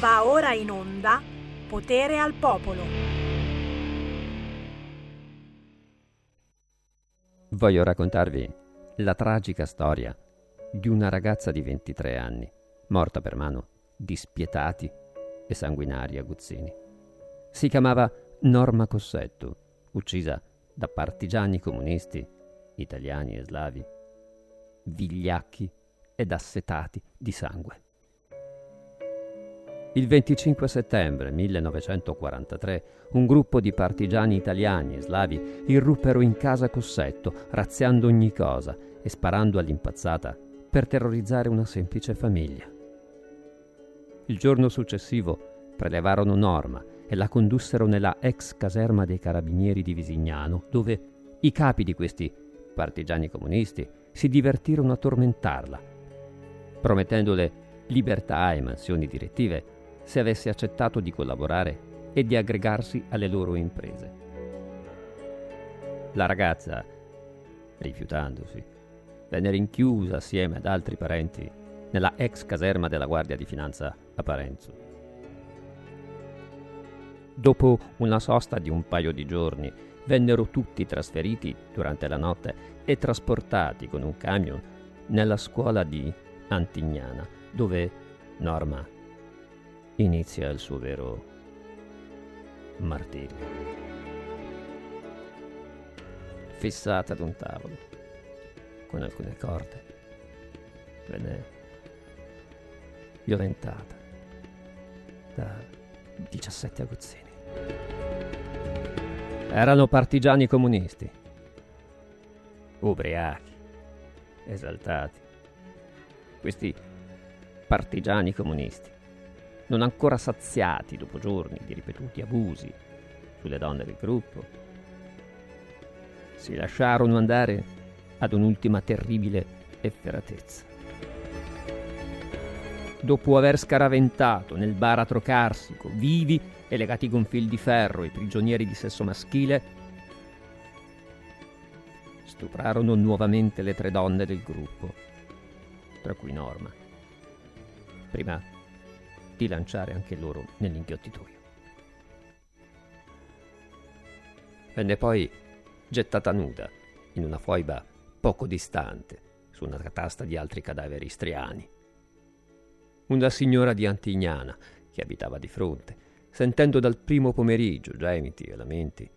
Va ora in onda Potere al Popolo. Voglio raccontarvi la tragica storia di una ragazza di 23 anni, morta per mano di spietati e sanguinari aguzzini. Si chiamava Norma Cossetto, uccisa da partigiani comunisti, italiani e slavi, vigliacchi ed assetati di sangue. Il 25 settembre 1943 un gruppo di partigiani italiani e slavi irruppero in casa Cossetto, razziando ogni cosa e sparando all'impazzata per terrorizzare una semplice famiglia. Il giorno successivo prelevarono Norma e la condussero nella ex caserma dei carabinieri di Visignano, dove i capi di questi partigiani comunisti si divertirono a tormentarla, promettendole libertà e mansioni direttive se avesse accettato di collaborare e di aggregarsi alle loro imprese. La ragazza, rifiutandosi, venne rinchiusa assieme ad altri parenti nella ex caserma della Guardia di Finanza a Parenzo. Dopo una sosta di un paio di giorni, vennero tutti trasferiti durante la notte e trasportati con un camion nella scuola di Antignana, dove Norma inizia il suo vero martirio. Fissata ad un tavolo, con alcune corde, venne violentata da 17 aguzzini. Erano partigiani comunisti, ubriachi, esaltati. Questi partigiani comunisti non ancora saziati dopo giorni di ripetuti abusi sulle donne del gruppo, si lasciarono andare ad un'ultima terribile efferatezza. Dopo aver scaraventato nel baratro carsico, vivi e legati con fil di ferro i prigionieri di sesso maschile, stuprarono nuovamente le tre donne del gruppo, tra cui Norma. Prima di lanciare anche loro nell'inghiottitoio. Venne poi gettata nuda in una foiba poco distante su una catasta di altri cadaveri istriani. Una signora di Antignana che abitava di fronte, sentendo dal primo pomeriggio gemiti e lamenti,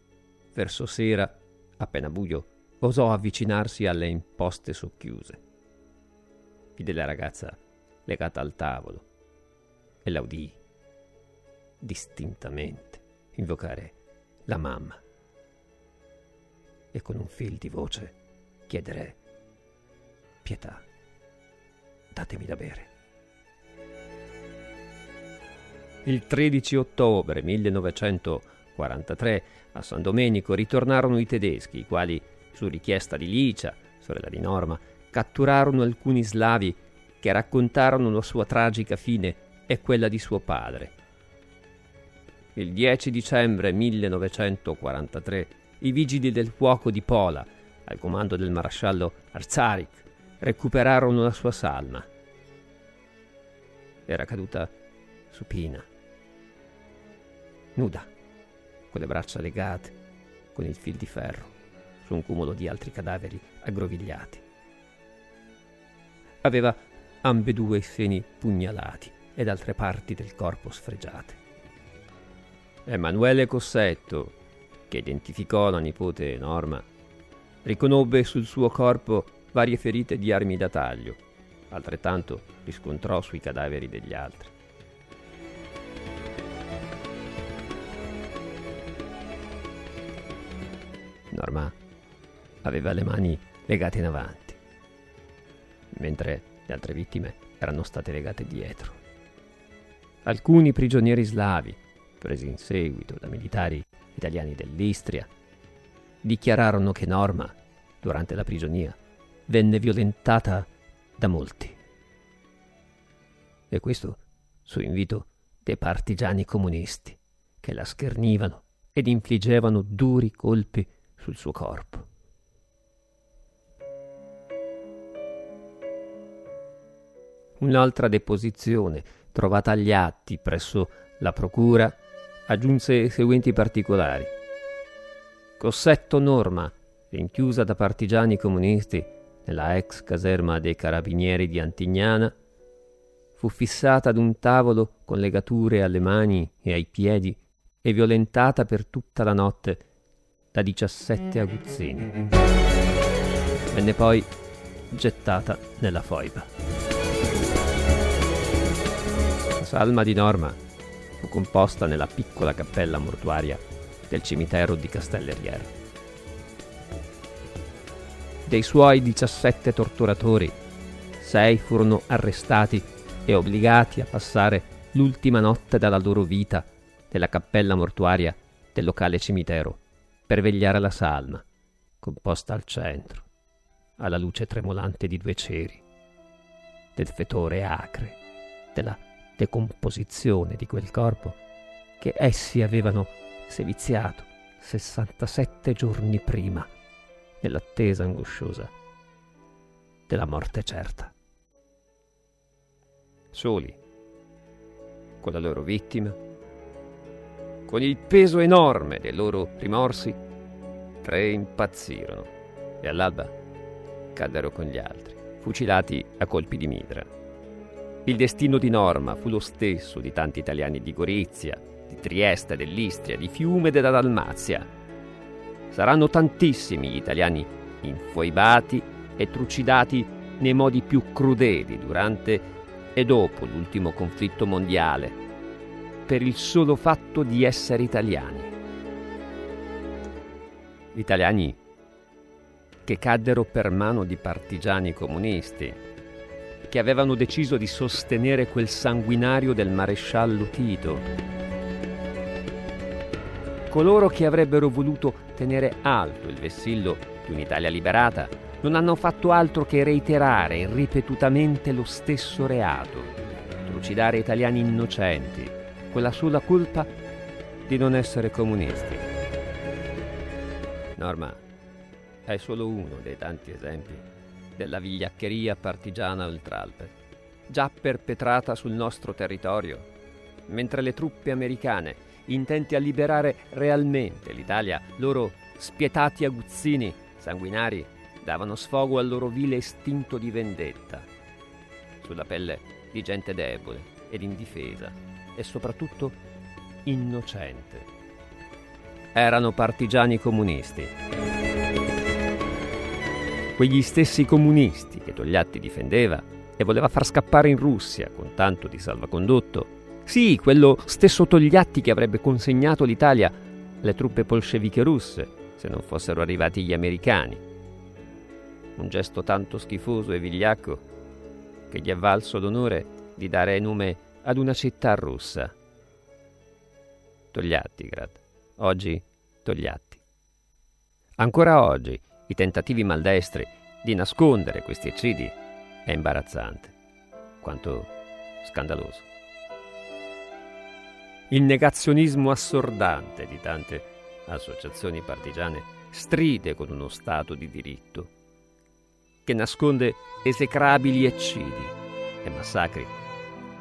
verso sera, appena buio, osò avvicinarsi alle imposte socchiuse. Vide la ragazza legata al tavolo, e la udì distintamente invocare la mamma e con un fil di voce chiedere pietà, datemi da bere. Il 13 ottobre 1943 a San Domenico ritornarono i tedeschi, i quali, su richiesta di Licia, sorella di Norma, catturarono alcuni slavi che raccontarono la sua tragica fine e quella di suo padre. Il 10 dicembre 1943 i vigili del fuoco di Pola, al comando del maresciallo Arzarik, recuperarono la sua salma. Era caduta supina, nuda, con le braccia legate, con il fil di ferro, su un cumulo di altri cadaveri aggrovigliati. Aveva ambedue i seni pugnalati ed altre parti del corpo sfregiate. Emanuele Cossetto, che identificò la nipote Norma, riconobbe sul suo corpo varie ferite di armi da taglio, altrettanto riscontrò sui cadaveri degli altri. Norma aveva le mani legate in avanti, mentre le altre vittime erano state legate dietro. Alcuni prigionieri slavi, presi in seguito da militari italiani dell'Istria, dichiararono che Norma, durante la prigionia, venne violentata da molti. E questo su invito dei partigiani comunisti, che la schernivano ed infliggevano duri colpi sul suo corpo. Un'altra deposizione trovata agli atti presso la procura, aggiunse i seguenti particolari. Cossetto Norma, rinchiusa da partigiani comunisti nella ex caserma dei carabinieri di Antignana, fu fissata ad un tavolo con legature alle mani e ai piedi e violentata per tutta la notte da 17 aguzzini. Venne poi gettata nella foiba. Salma di Norma fu composta nella piccola cappella mortuaria del cimitero di Castelleriera. Dei suoi 17 torturatori, sei furono arrestati e obbligati a passare l'ultima notte della loro vita nella cappella mortuaria del locale cimitero per vegliare la salma, composta al centro, alla luce tremolante di due ceri, del fetore acre, della decomposizione di quel corpo che essi avevano seviziato 67 giorni prima, nell'attesa angosciosa della morte certa. Soli, con la loro vittima, con il peso enorme dei loro rimorsi, tre impazzirono e all'alba caddero con gli altri, fucilati a colpi di midra. Il destino di Norma fu lo stesso di tanti italiani di Gorizia, di Trieste, dell'Istria, di Fiume e della Dalmazia. Saranno tantissimi gli italiani infoibati e trucidati nei modi più crudeli durante e dopo l'ultimo conflitto mondiale, per il solo fatto di essere italiani. Italiani che caddero per mano di partigiani comunisti, che avevano deciso di sostenere quel sanguinario del maresciallo Tito. Coloro che avrebbero voluto tenere alto il vessillo di un'Italia liberata non hanno fatto altro che reiterare ripetutamente lo stesso reato, trucidare italiani innocenti, con la sola colpa di non essere comunisti. Norma è solo uno dei tanti esempi della vigliaccheria partigiana oltralpe, già perpetrata sul nostro territorio, mentre le truppe americane, intenti a liberare realmente l'Italia, loro spietati aguzzini, sanguinari, davano sfogo al loro vile istinto di vendetta, sulla pelle di gente debole ed indifesa e soprattutto innocente. Erano partigiani comunisti. Quegli stessi comunisti che Togliatti difendeva e voleva far scappare in Russia con tanto di salvacondotto. Sì, quello stesso Togliatti che avrebbe consegnato l'Italia alle truppe bolsceviche russe se non fossero arrivati gli americani un gesto tanto schifoso e vigliacco che gli è valso l'onore di dare nome ad una città russa. Togliattigrad, oggi Togliatti. Ancora oggi i tentativi maldestri di nascondere questi eccidi è imbarazzante, quanto scandaloso. Il negazionismo assordante di tante associazioni partigiane stride con uno Stato di diritto che nasconde esecrabili eccidi e massacri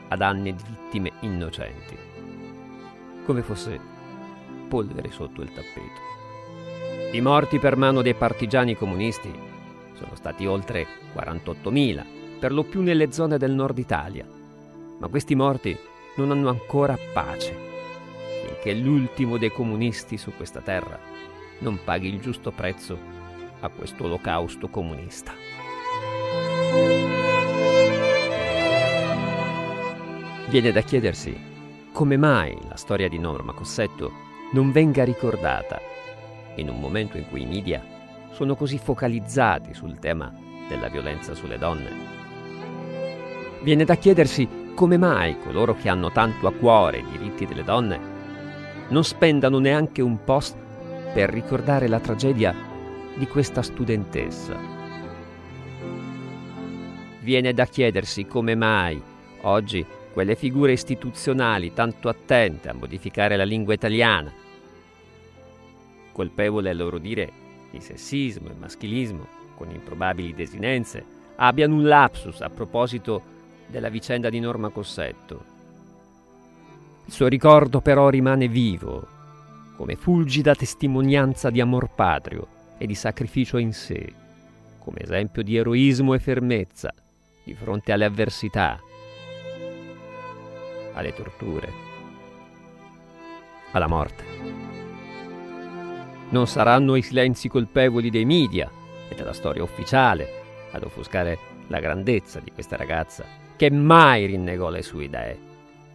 a danni di vittime innocenti, come fosse polvere sotto il tappeto. I morti per mano dei partigiani comunisti sono stati oltre 48.000, per lo più nelle zone del nord Italia, ma questi morti non hanno ancora pace, finché l'ultimo dei comunisti su questa terra non paghi il giusto prezzo a questo olocausto comunista. Viene da chiedersi come mai la storia di Norma Cossetto non venga ricordata in un momento in cui i media sono così focalizzati sul tema della violenza sulle donne. Viene da chiedersi come mai coloro che hanno tanto a cuore i diritti delle donne non spendano neanche un post per ricordare la tragedia di questa studentessa Viene da chiedersi come mai oggi quelle figure istituzionali tanto attente a modificare la lingua italiana, colpevole a loro dire di sessismo e maschilismo con improbabili desinenze, abbiano un lapsus a proposito della vicenda di Norma Cossetto Il suo ricordo però rimane vivo, come fulgida testimonianza di amor patrio e di sacrificio in sé, come esempio di eroismo e fermezza di fronte alle avversità, alle torture, alla morte. Non saranno i silenzi colpevoli dei media e della storia ufficiale ad offuscare la grandezza di questa ragazza che mai rinnegò le sue idee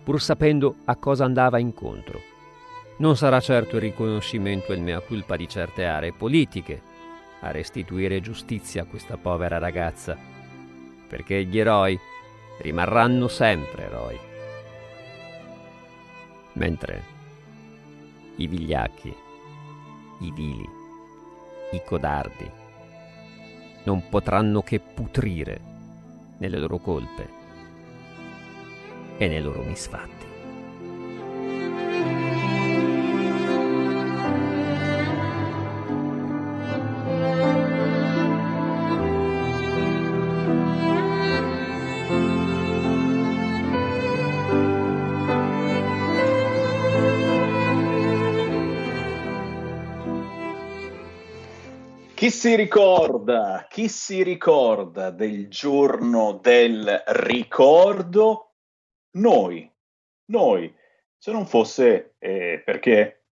pur sapendo a cosa andava incontro. Non sarà certo il riconoscimento e il mea culpa di certe aree politiche a restituire giustizia a questa povera ragazza, perché gli eroi rimarranno sempre eroi. Mentre i vigliacchi, i vili, i codardi non potranno che putrire nelle loro colpe e nei loro misfatti. Si ricorda, chi si ricorda del giorno del ricordo? Noi, noi, se non fosse eh, perché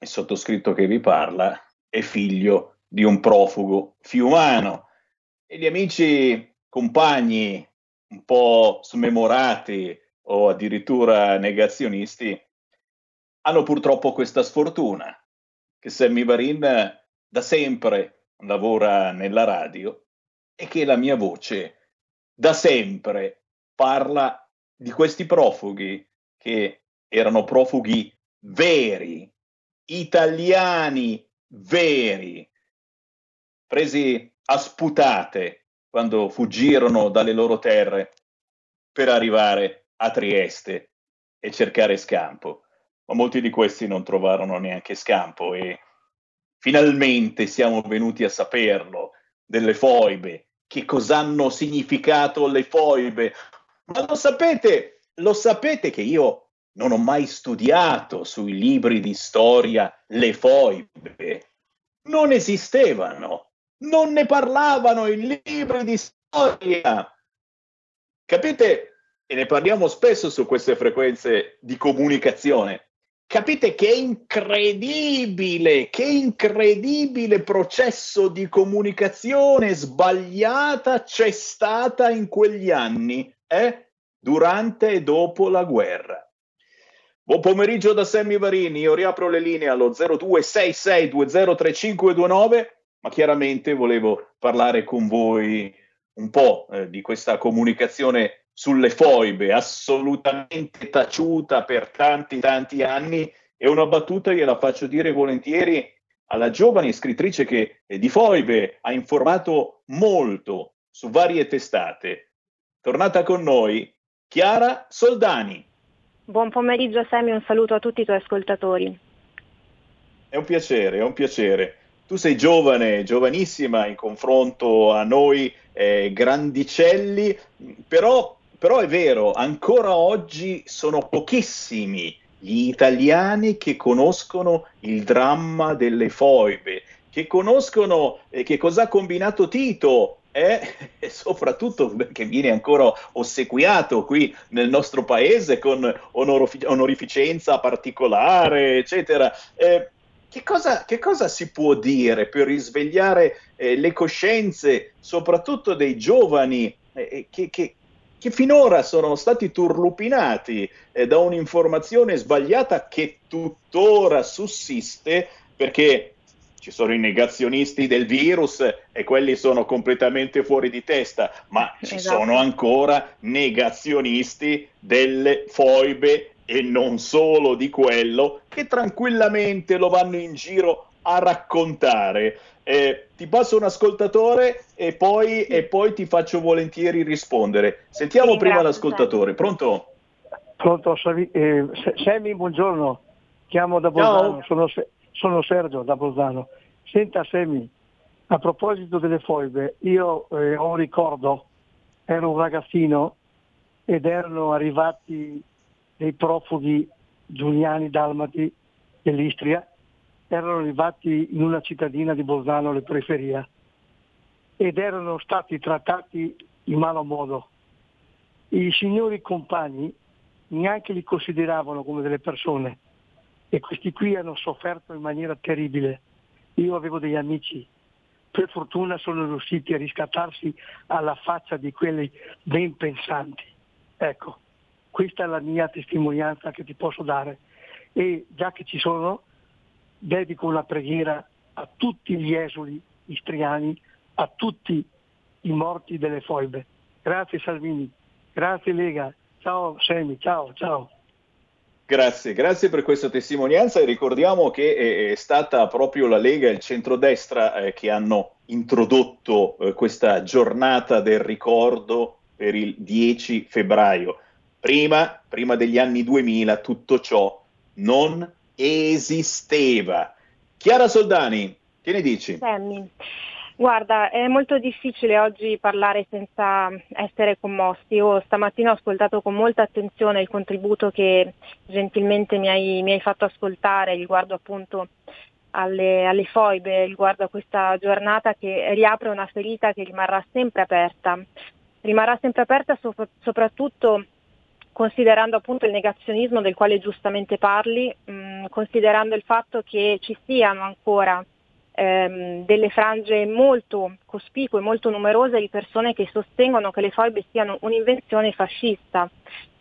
il sottoscritto che vi parla è figlio di un profugo fiumano. E gli amici compagni un po' smemorati o addirittura negazionisti hanno purtroppo questa sfortuna che Sammy Varin da sempre lavora nella radio e che la mia voce da sempre parla di questi profughi che erano profughi veri, italiani veri, presi a sputate quando fuggirono dalle loro terre per arrivare a Trieste e cercare scampo. Ma molti di questi non trovarono neanche scampo e finalmente siamo venuti a saperlo delle foibe, che cosa hanno significato le foibe, ma lo sapete, lo sapete che io non ho mai studiato sui libri di storia le foibe. Non esistevano, non ne parlavano i libri di storia. Capite? E ne parliamo spesso su queste frequenze di comunicazione. Capite che incredibile, che incredibile processo di comunicazione sbagliata c'è stata in quegli anni è durante e dopo la guerra. Buon pomeriggio da Sammy Varini, io riapro le linee allo 0266203529, ma chiaramente volevo parlare con voi un po' eh, di questa comunicazione sulle foibe, assolutamente taciuta per tanti tanti anni e una battuta gliela faccio dire volentieri alla giovane scrittrice che eh, di foibe ha informato molto su varie testate, tornata con noi Chiara Soldani. Buon pomeriggio Semi, un saluto a tutti i tuoi ascoltatori. È un piacere, è un piacere. Tu sei giovane, giovanissima in confronto a noi eh, grandicelli, però, però è vero, ancora oggi sono pochissimi gli italiani che conoscono il dramma delle foibe, che conoscono eh, che cosa ha combinato Tito e, e soprattutto che viene ancora ossequiato qui nel nostro paese con onorof- onorificenza particolare, eccetera. Eh, che cosa, che cosa, si può dire per risvegliare eh, le coscienze, soprattutto dei giovani eh, eh che, che, che, finora sono stati turlupinati eh, da un'informazione sbagliata che tuttora sussiste perché ci sono i negazionisti del virus e quelli sono completamente fuori di testa, ma ci esatto. sono ancora negazionisti delle foibe e non solo di quello che tranquillamente lo vanno in giro a raccontare. Eh, ti passo un ascoltatore e poi, sì. e poi, ti faccio volentieri rispondere. Sentiamo sì, prima grazie, l'ascoltatore. Pronto? Pronto, eh, Semi, buongiorno. Chiamo da Bolzano, sono, sono Sergio da Bolzano. Senta Semi, a proposito delle foibe, io eh, ho un ricordo, ero un ragazzino ed erano arrivati dei profughi giuliani dalmati dell'Istria erano arrivati in una cittadina di Bolzano, le periferie, ed erano stati trattati in malo modo. I signori compagni neanche li consideravano come delle persone e questi qui hanno sofferto in maniera terribile. Io avevo degli amici, per fortuna sono riusciti a riscattarsi alla faccia di quelli ben pensanti. Ecco, questa è la mia testimonianza che ti posso dare e già che ci sono dedico una preghiera a tutti gli esuli istriani, a tutti i morti delle foibe. Grazie Salvini, grazie Lega, ciao Semi, ciao, ciao. Grazie, grazie per questa testimonianza e ricordiamo che è stata proprio la Lega e il centrodestra eh, che hanno introdotto eh, questa giornata del ricordo per il 10 febbraio. Prima, prima degli anni 2000 tutto ciò non esisteva. Chiara Soldani, che ne dici? Sammy. Guarda, è molto difficile oggi parlare senza essere commossi. Io stamattina ho ascoltato con molta attenzione il contributo che gentilmente mi hai, mi hai fatto ascoltare riguardo appunto alle, alle, foibe, riguardo a questa giornata che riapre una ferita che rimarrà sempre aperta. Rimarrà sempre aperta so- soprattutto considerando appunto il negazionismo del quale giustamente parli, mh, considerando il fatto che ci siano ancora ehm, delle frange molto cospicue, molto numerose di persone che sostengono che le foibe siano un'invenzione fascista.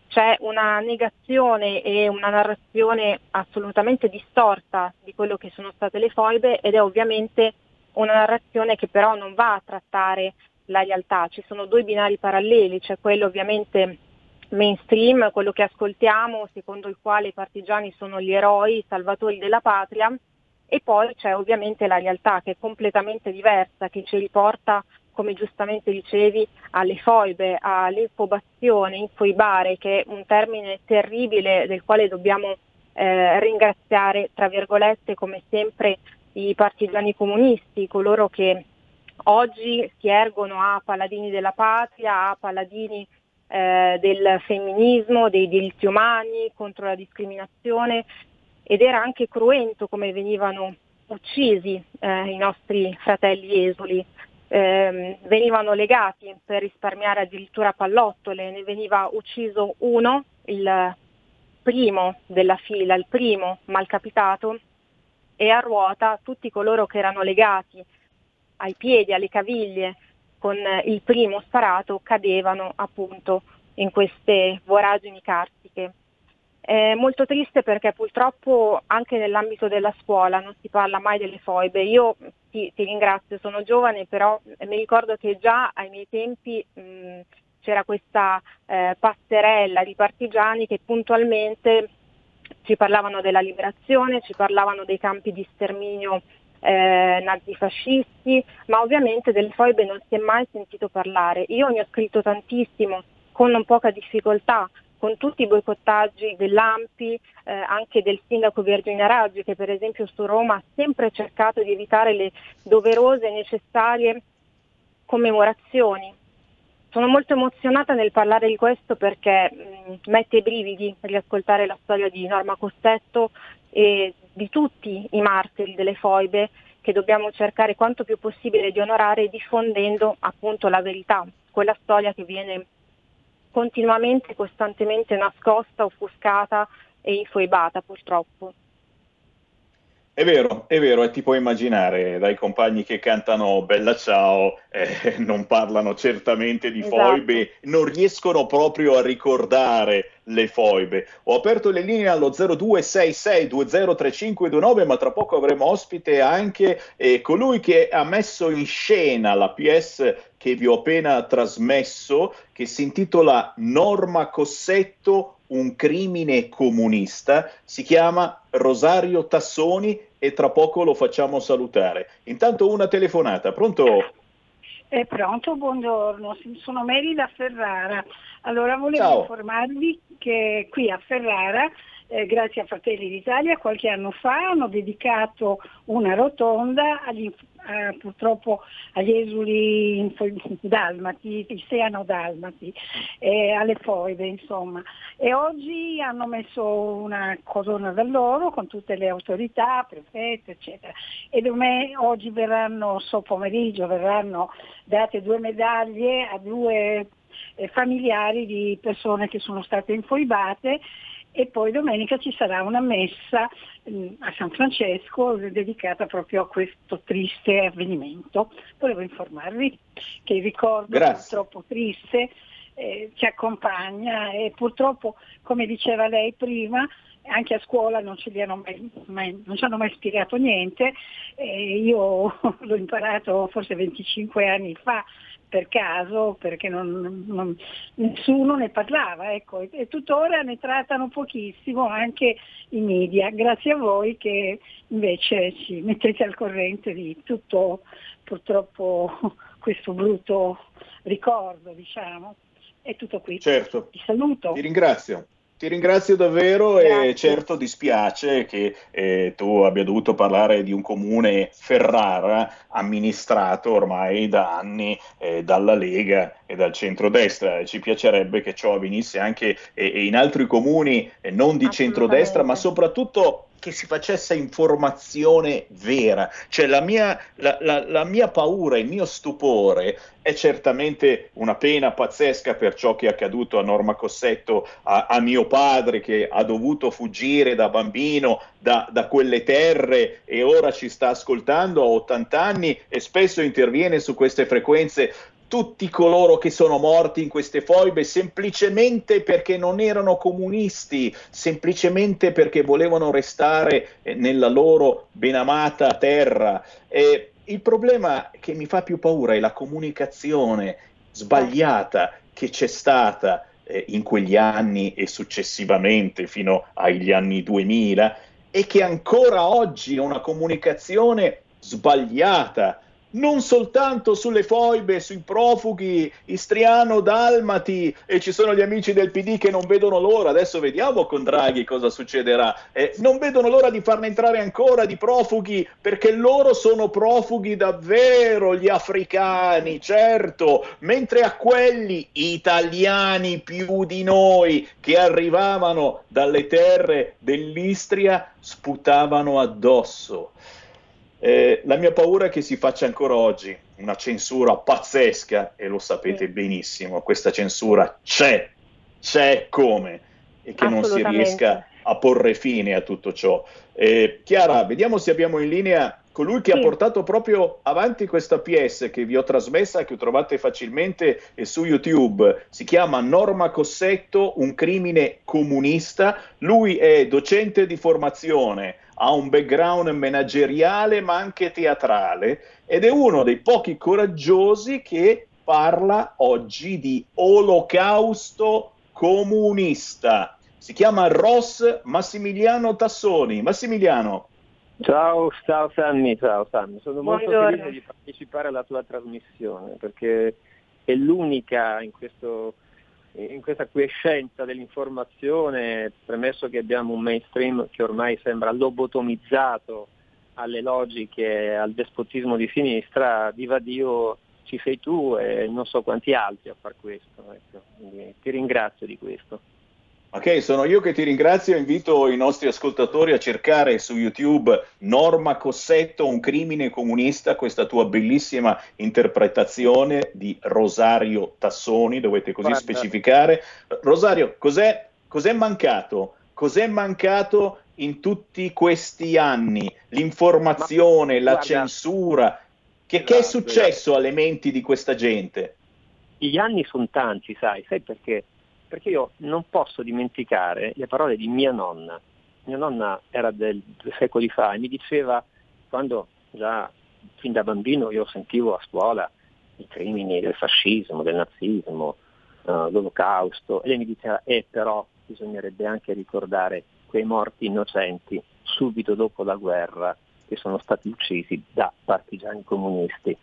C'è una negazione e una narrazione assolutamente distorta di quello che sono state le foibe ed è ovviamente una narrazione che però non va a trattare la realtà. Ci sono due binari paralleli, c'è quello ovviamente mainstream, quello che ascoltiamo, secondo il quale i partigiani sono gli eroi, i salvatori della patria, e poi c'è ovviamente la realtà che è completamente diversa, che ci riporta, come giustamente dicevi, alle foibe, all'infobazione, infoibare, che è un termine terribile del quale dobbiamo eh, ringraziare, tra virgolette, come sempre i partigiani comunisti, coloro che oggi si ergono a paladini della patria, a paladini eh, del femminismo, dei diritti umani, contro la discriminazione ed era anche cruento come venivano uccisi eh, i nostri fratelli esuli. Eh, venivano legati per risparmiare addirittura pallottole, ne veniva ucciso uno, il primo della fila, il primo malcapitato, e a ruota tutti coloro che erano legati ai piedi, alle caviglie, con il primo sparato cadevano appunto in queste voragini carsiche. È molto triste perché purtroppo anche nell'ambito della scuola non si parla mai delle foibe. Io ti, ti ringrazio, sono giovane, però mi ricordo che già ai miei tempi mh, c'era questa eh, passerella di partigiani che puntualmente ci parlavano della liberazione, ci parlavano dei campi di sterminio eh, nazifascisti, ma ovviamente delle foibe non si è mai sentito parlare. Io ne ho scritto tantissimo, con non poca difficoltà, con tutti i boicottaggi dell'AMPI, eh, anche del sindaco Virginia Raggi, che per esempio su Roma ha sempre cercato di evitare le doverose e necessarie commemorazioni. Sono molto emozionata nel parlare di questo perché mh, mm, mette i brividi riascoltare la storia di Norma Costetto e di tutti i martiri delle foibe che dobbiamo cercare quanto più possibile di onorare diffondendo appunto la verità, quella storia che viene continuamente, costantemente nascosta, offuscata e infoibata purtroppo. È vero, è vero, e ti puoi immaginare dai compagni che cantano Bella Ciao, eh, non parlano certamente di esatto. foibe, non riescono proprio a ricordare le foibe. Ho aperto le linee allo 0266203529, ma tra poco avremo ospite anche eh, colui che ha messo in scena la PS che vi ho appena trasmesso, che si intitola Norma Cossetto, un crimine comunista, si chiama Rosario Tassoni e tra poco lo facciamo salutare. Intanto una telefonata, pronto? È pronto, buongiorno, sono Mary da Ferrara. Allora volevo Ciao. informarvi che qui a Ferrara eh, grazie a Fratelli d'Italia, qualche anno fa hanno dedicato una rotonda agli, eh, purtroppo agli esuli dalmati, istriano-dalmati, eh, alle foibe insomma. E oggi hanno messo una colonna da loro con tutte le autorità, prefette eccetera. E me, oggi verranno, so pomeriggio, verranno date due medaglie a due eh, familiari di persone che sono state infoibate e poi domenica ci sarà una messa mh, a San Francesco dedicata proprio a questo triste avvenimento. Volevo informarvi che il ricordo Grazie. purtroppo triste eh, ci accompagna e purtroppo, come diceva lei prima, anche a scuola non ci, mai, mai, non ci hanno mai spiegato niente, eh, io l'ho imparato forse 25 anni fa per caso perché non, non, nessuno ne parlava ecco, e, e, tuttora ne trattano pochissimo anche i media, grazie a voi che invece ci mettete al corrente di tutto purtroppo questo brutto ricordo diciamo. È tutto qui. Certo. Ti saluto. Ti ringrazio. Ti ringrazio davvero Grazie. e certo dispiace che eh, tu abbia dovuto parlare di un comune Ferrara amministrato ormai da anni eh, dalla Lega e dal centrodestra. Ci piacerebbe che ciò avvenisse anche eh, in altri comuni eh, non di centrodestra, ma soprattutto che si facesse informazione vera. Cioè la mia, la, la, la mia, paura, il mio stupore è certamente una pena pazzesca per ciò che è accaduto a Norma Cossetto, a, a mio padre che ha dovuto fuggire da bambino da, da, quelle terre e ora ci sta ascoltando a 80 anni e spesso interviene su queste frequenze tutti coloro che sono morti in queste foibe semplicemente perché non erano comunisti, semplicemente perché volevano restare eh, nella loro benamata terra. E il problema che mi fa più paura è la comunicazione sbagliata che c'è stata eh, in quegli anni e successivamente fino agli anni 2000 e che ancora oggi è una comunicazione sbagliata non soltanto sulle foibe, sui profughi istriano-dalmati e ci sono gli amici del PD che non vedono l'ora, adesso vediamo con Draghi cosa succederà, eh, non vedono l'ora di farne entrare ancora di profughi perché loro sono profughi davvero, gli africani, certo, mentre a quelli italiani più di noi che arrivavano dalle terre dell'Istria sputavano addosso. Eh, la mia paura è che si faccia ancora oggi una censura pazzesca e lo sapete benissimo, questa censura c'è, c'è come e che non si riesca a porre fine a tutto ciò. Eh, Chiara, vediamo se abbiamo in linea colui che sì. ha portato proprio avanti questa PS che vi ho trasmessa, che trovate facilmente su YouTube. Si chiama Norma Cossetto, un crimine comunista. Lui è docente di formazione ha un background manageriale ma anche teatrale ed è uno dei pochi coraggiosi che parla oggi di olocausto comunista. Si chiama Ross Massimiliano Tassoni. Massimiliano. Ciao, ciao Sammy, ciao Sammy. Sono molto felice di partecipare alla tua trasmissione perché è l'unica in questo in questa quiescenza dell'informazione, premesso che abbiamo un mainstream che ormai sembra lobotomizzato alle logiche, al despotismo di sinistra, viva Dio ci sei tu e non so quanti altri a far questo. Ecco. ti ringrazio di questo. Ok, sono io che ti ringrazio e invito i nostri ascoltatori a cercare su YouTube Norma Cossetto, un crimine comunista, questa tua bellissima interpretazione di Rosario Tassoni, dovete così Guarda. specificare. Rosario, cos'è, cos'è mancato? Cos'è mancato in tutti questi anni? L'informazione, Ma, la censura? Che, che è successo alle menti di questa gente? Gli anni sono tanti, sai, sai perché? Perché io non posso dimenticare le parole di mia nonna. Mia nonna era del, due secoli fa e mi diceva, quando già fin da bambino io sentivo a scuola i crimini del fascismo, del nazismo, uh, l'olocausto, e lei mi diceva, eh però bisognerebbe anche ricordare quei morti innocenti subito dopo la guerra che sono stati uccisi da partigiani comunisti.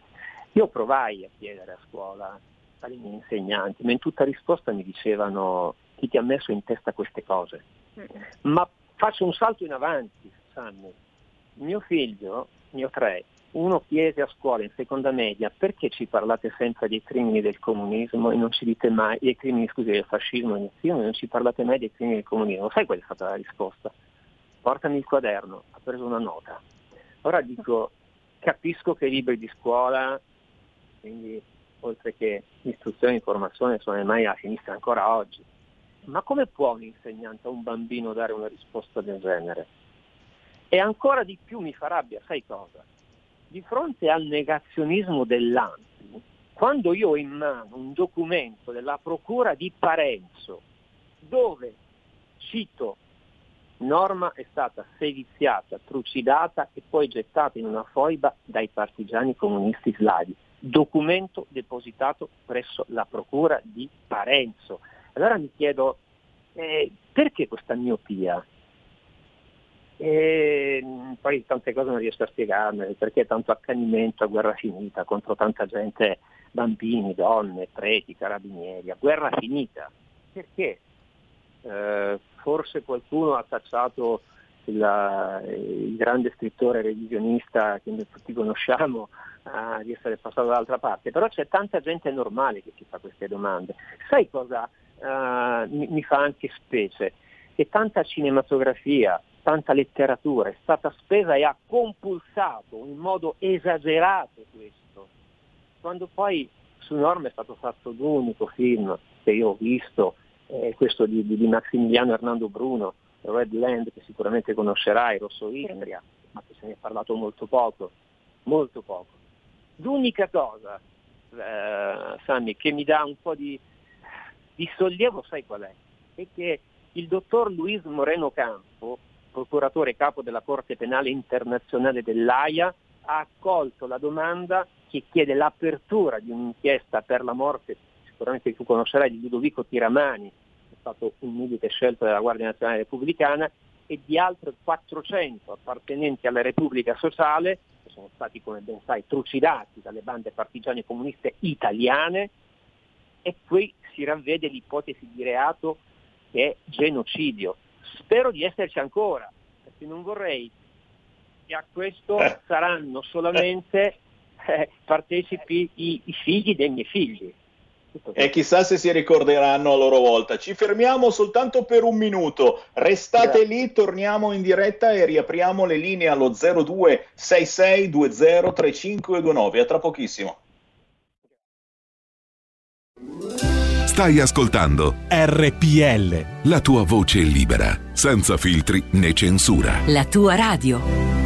Io provai a chiedere a scuola ai miei insegnanti, ma in tutta risposta mi dicevano chi ti ha messo in testa queste cose. Ma faccio un salto in avanti, Sammy. Mio figlio, mio tre, uno chiese a scuola in seconda media perché ci parlate sempre dei crimini del comunismo e non ci dite mai, dei crimini scusi, del fascismo e nazismo e non ci parlate mai dei crimini del comunismo. Sai qual è stata la risposta? Portami il quaderno, ha preso una nota. Ora dico, capisco che i libri di scuola, quindi oltre che istruzione e informazione, sono mai a sinistra ancora oggi. Ma come può un insegnante a un bambino dare una risposta del genere? E ancora di più mi fa rabbia, sai cosa? Di fronte al negazionismo dell'ANPI, quando io ho in mano un documento della Procura di Parenzo, dove cito Norma è stata seviziata, trucidata e poi gettata in una foiba dai partigiani comunisti slavi. Documento depositato presso la procura di Parenzo. Allora mi chiedo eh, perché questa miopia? E poi tante cose non riesco a spiegarmele, perché tanto accanimento a guerra finita contro tanta gente, bambini, donne, preti, carabinieri, a guerra finita. Perché? Eh, forse qualcuno ha tacciato il, il, grande scrittore revisionista che noi tutti conosciamo uh, di essere passato dall'altra parte, però c'è tanta gente normale che si fa queste domande. Sai cosa uh, mi, mi fa anche specie? Che tanta cinematografia, tanta letteratura è stata spesa e ha compulsato in modo esagerato questo, quando poi su Norma è stato fatto l'unico film che io ho visto eh, questo di, di, Maximiliano Hernando Bruno, Red Land, che sicuramente conoscerai, Rosso Istria, ma che se ne è parlato molto poco, molto poco. L'unica cosa, eh, Sammy, che mi dà un po' di, di sollievo, sai qual è? È che il dottor Luis Moreno Campo, procuratore capo della Corte Penale Internazionale dell'AIA, ha accolto la domanda che chiede l'apertura di un'inchiesta per la morte sicuramente tu conoscerai, di Ludovico Tiramani, stato un milite scelto dalla Guardia Nazionale Repubblicana, e di altri 400 appartenenti alla Repubblica Sociale, che sono stati, come ben sai, trucidati dalle bande partigiane comuniste italiane, e qui si ravvede l'ipotesi di reato che è genocidio. Spero di esserci ancora, perché non vorrei che a questo eh. saranno solamente eh, partecipi i, i figli dei miei figli. E chissà se si ricorderanno a loro volta. Ci fermiamo soltanto per un minuto. Restate Grazie. lì, torniamo in diretta e riapriamo le linee allo 0266203529. A tra pochissimo. Stai ascoltando RPL. La tua voce libera, senza filtri né censura. La tua radio.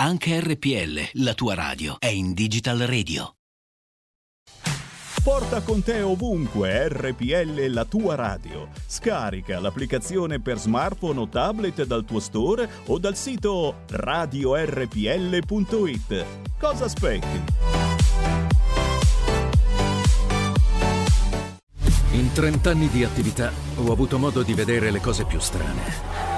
Anche RPL, la tua radio, è in Digital Radio. Porta con te ovunque RPL la tua radio. Scarica l'applicazione per smartphone o tablet dal tuo store o dal sito radiorpl.it. Cosa aspetti? In 30 anni di attività ho avuto modo di vedere le cose più strane.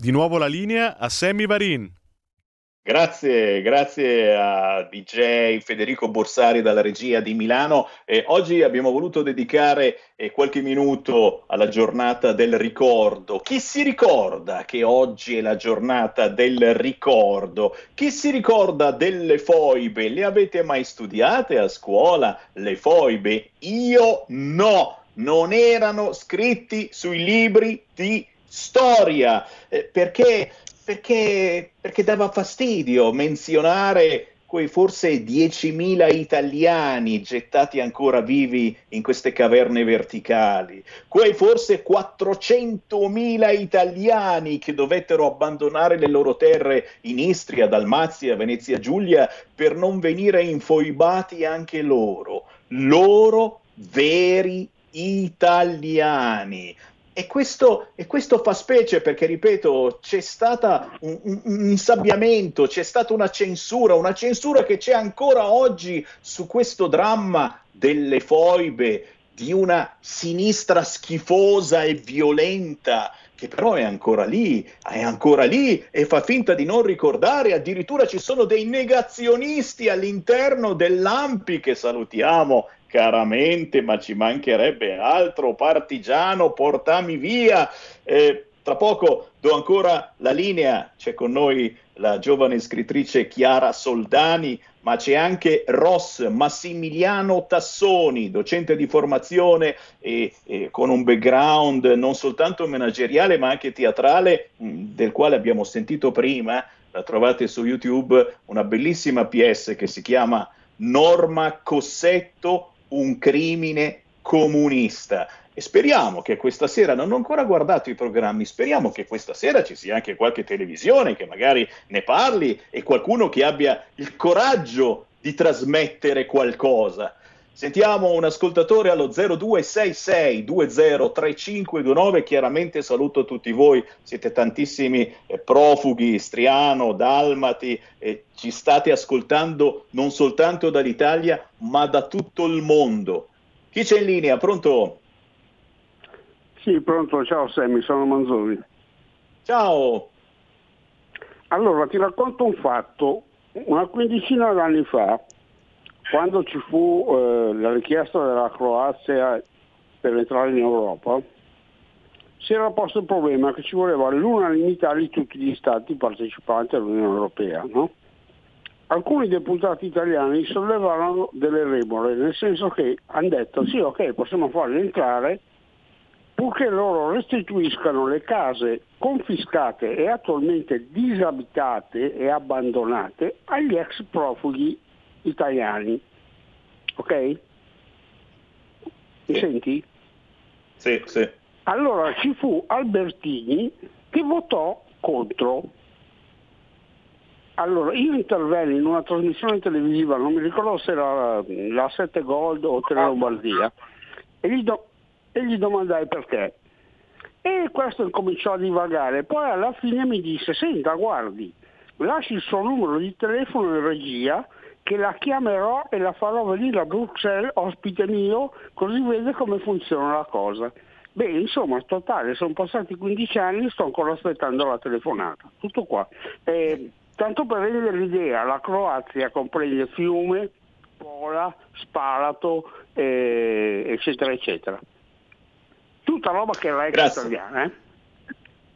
Di nuovo la linea a Sammy Varin. Grazie, grazie a DJ Federico Borsari dalla regia di Milano. Eh, oggi abbiamo voluto dedicare eh, qualche minuto alla giornata del ricordo. Chi si ricorda che oggi è la giornata del ricordo? Chi si ricorda delle foibe? Le avete mai studiate a scuola le foibe? Io no! non erano scritti sui libri di storia, eh, perché, perché, perché dava fastidio menzionare quei forse 10.000 italiani gettati ancora vivi in queste caverne verticali, quei forse 400.000 italiani che dovettero abbandonare le loro terre in Istria, Dalmazia, Venezia Giulia per non venire infoibati anche loro, loro veri italiani. E questo, e questo, fa specie perché, ripeto, c'è stato un, un, insabbiamento, c'è stata una censura, una censura che c'è ancora oggi su questo dramma delle foibe, di una sinistra schifosa e violenta che però è ancora lì, è ancora lì e fa finta di non ricordare, addirittura ci sono dei negazionisti all'interno dell'AMPI che salutiamo caramente, ma ci mancherebbe altro, partigiano, portami via. Eh, tra poco do ancora la linea, c'è con noi la giovane scrittrice Chiara Soldani, ma c'è anche Ross Massimiliano Tassoni, docente di formazione e, e con un background non soltanto manageriale ma anche teatrale, mh, del quale abbiamo sentito prima, la trovate su YouTube, una bellissima PS che si chiama Norma Cossetto, un crimine comunista. E speriamo che questa sera, non ho ancora guardato i programmi, speriamo che questa sera ci sia anche qualche televisione che magari ne parli e qualcuno che abbia il coraggio di trasmettere qualcosa. Sentiamo un ascoltatore allo 0266 203529. Chiaramente saluto tutti voi, siete tantissimi eh, profughi, Striano, Dalmati, eh, ci state ascoltando non soltanto dall'Italia ma da tutto il mondo. Chi c'è in linea? Pronto? Sì, pronto, ciao Sammy, sono Manzoni. Ciao. Allora, ti racconto un fatto. Una quindicina d'anni fa, quando ci fu eh, la richiesta della Croazia per entrare in Europa, si era posto il problema che ci voleva l'unanimità di tutti gli stati partecipanti all'Unione Europea. No? Alcuni deputati italiani sollevarono delle remore, nel senso che hanno detto sì, ok, possiamo farli entrare, purché loro restituiscano le case confiscate e attualmente disabitate e abbandonate agli ex profughi italiani. Ok? Mi senti? Sì, sì. Allora ci fu Albertini che votò contro. Allora, io intervenni in una trasmissione televisiva, non mi ricordo se era la 7 Gold o Tele Lombardia, e gli, do, e gli domandai perché. E questo incominciò a divagare, poi alla fine mi disse, senta guardi, lasci il suo numero di telefono in regia che la chiamerò e la farò venire a Bruxelles, ospite mio, così vede come funziona la cosa. Beh, insomma, totale, sono passati 15 anni, sto ancora aspettando la telefonata. Tutto qua. Eh, tanto per rendere l'idea, la Croazia comprende Fiume, Pola, Spalato, eh, eccetera, eccetera tutta roba che è Grazie. italiana. Eh?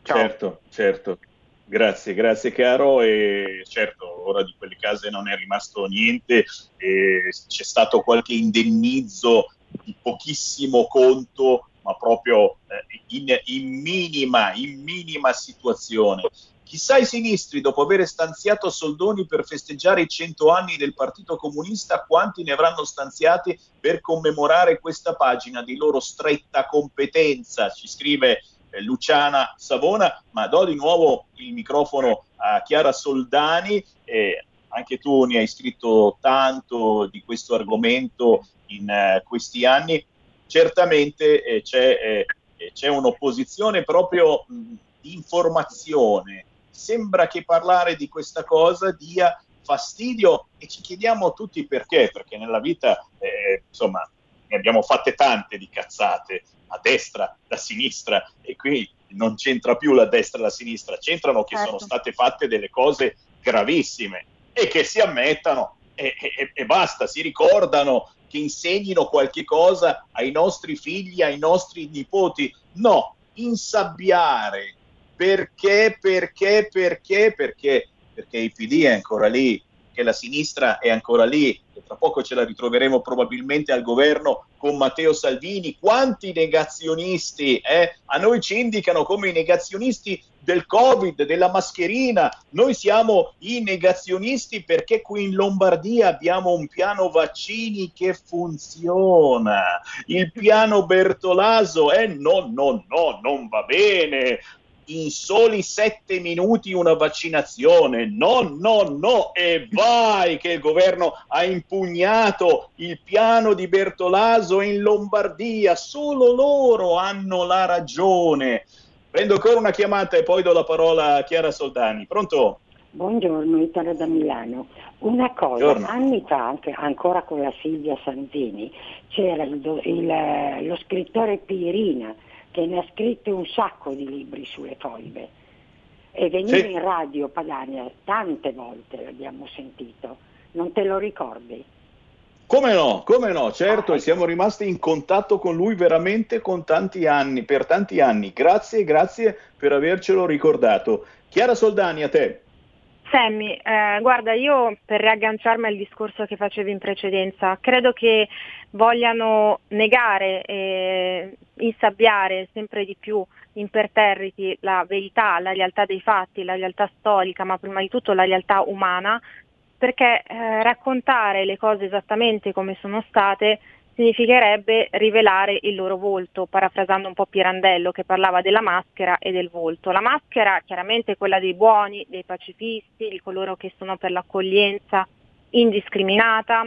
Certo, certo. Grazie, grazie caro. E certo ora di quelle case non è rimasto niente, c'è stato qualche indennizzo di pochissimo conto ma proprio eh, in, in, minima, in minima situazione. Chissà i sinistri, dopo aver stanziato soldoni per festeggiare i cento anni del Partito Comunista, quanti ne avranno stanziati per commemorare questa pagina di loro stretta competenza, ci scrive Luciana Savona, ma do di nuovo il microfono a Chiara Soldani. Eh, anche tu ne hai scritto tanto di questo argomento in uh, questi anni. Certamente eh, c'è, eh, c'è, un'opposizione proprio di informazione sembra che parlare di questa cosa dia fastidio e ci chiediamo tutti perché, perché nella vita, eh, insomma, ne abbiamo fatte tante di cazzate, a destra, a sinistra, e qui non c'entra più la destra e la sinistra, c'entrano che certo. sono state fatte delle cose gravissime e che si ammettano e, e, e basta, si ricordano che insegnino qualche cosa ai nostri figli, ai nostri nipoti. No, insabbiare perché, perché, perché, perché, perché il PD è ancora lì che la sinistra è ancora lì, e tra poco ce la ritroveremo probabilmente al governo con Matteo Salvini. Quanti negazionisti eh, a noi ci indicano come i negazionisti del Covid, della mascherina. Noi siamo i negazionisti perché qui in Lombardia abbiamo un piano vaccini che funziona. Il piano Bertolaso, eh no, no, no, non va bene in soli sette minuti una vaccinazione. No, no, no, e vai che il governo ha impugnato il piano di Bertolaso in Lombardia. Solo loro hanno la ragione. Prendo ancora una chiamata e poi do la parola a Chiara Soldani. Pronto? Buongiorno, Italo da Milano. Una cosa, Buongiorno. anni fa, anche, ancora con la Silvia Sanzini, c'era il, il, lo scrittore Pirina che ne ha scritto un sacco di libri sulle foibe e veniva sì. in radio Padania tante volte l'abbiamo sentito, non te lo ricordi? Come no, come no, certo, ah, e siamo rimasti in contatto con lui veramente con tanti anni, per tanti anni. Grazie, grazie per avercelo ricordato. Chiara Soldani, a te. Sammy, eh, guarda, io per riagganciarmi al discorso che facevi in precedenza, credo che vogliano negare e insabbiare sempre di più imperterriti la verità, la realtà dei fatti, la realtà storica, ma prima di tutto la realtà umana, perché eh, raccontare le cose esattamente come sono state significherebbe rivelare il loro volto, parafrasando un po' Pirandello che parlava della maschera e del volto. La maschera chiaramente è quella dei buoni, dei pacifisti, di coloro che sono per l'accoglienza indiscriminata,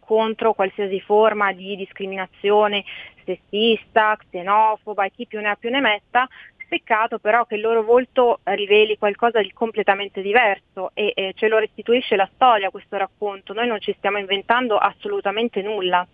contro qualsiasi forma di discriminazione sessista, xenofoba e chi più ne ha più ne metta, peccato però che il loro volto riveli qualcosa di completamente diverso e eh, ce lo restituisce la storia questo racconto, noi non ci stiamo inventando assolutamente nulla.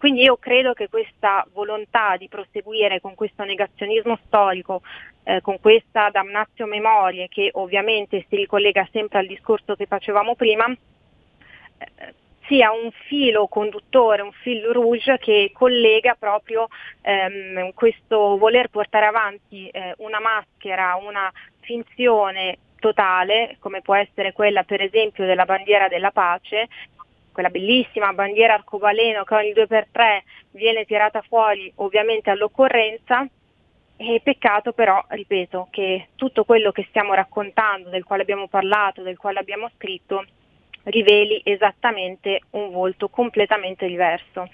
Quindi io credo che questa volontà di proseguire con questo negazionismo storico, eh, con questa damnatio memorie che ovviamente si ricollega sempre al discorso che facevamo prima, eh, sia un filo conduttore, un fil rouge che collega proprio ehm, questo voler portare avanti eh, una maschera, una finzione totale, come può essere quella per esempio della bandiera della pace, quella bellissima bandiera arcobaleno che ogni 2x3 viene tirata fuori ovviamente all'occorrenza, e peccato però, ripeto, che tutto quello che stiamo raccontando, del quale abbiamo parlato, del quale abbiamo scritto, riveli esattamente un volto completamente diverso.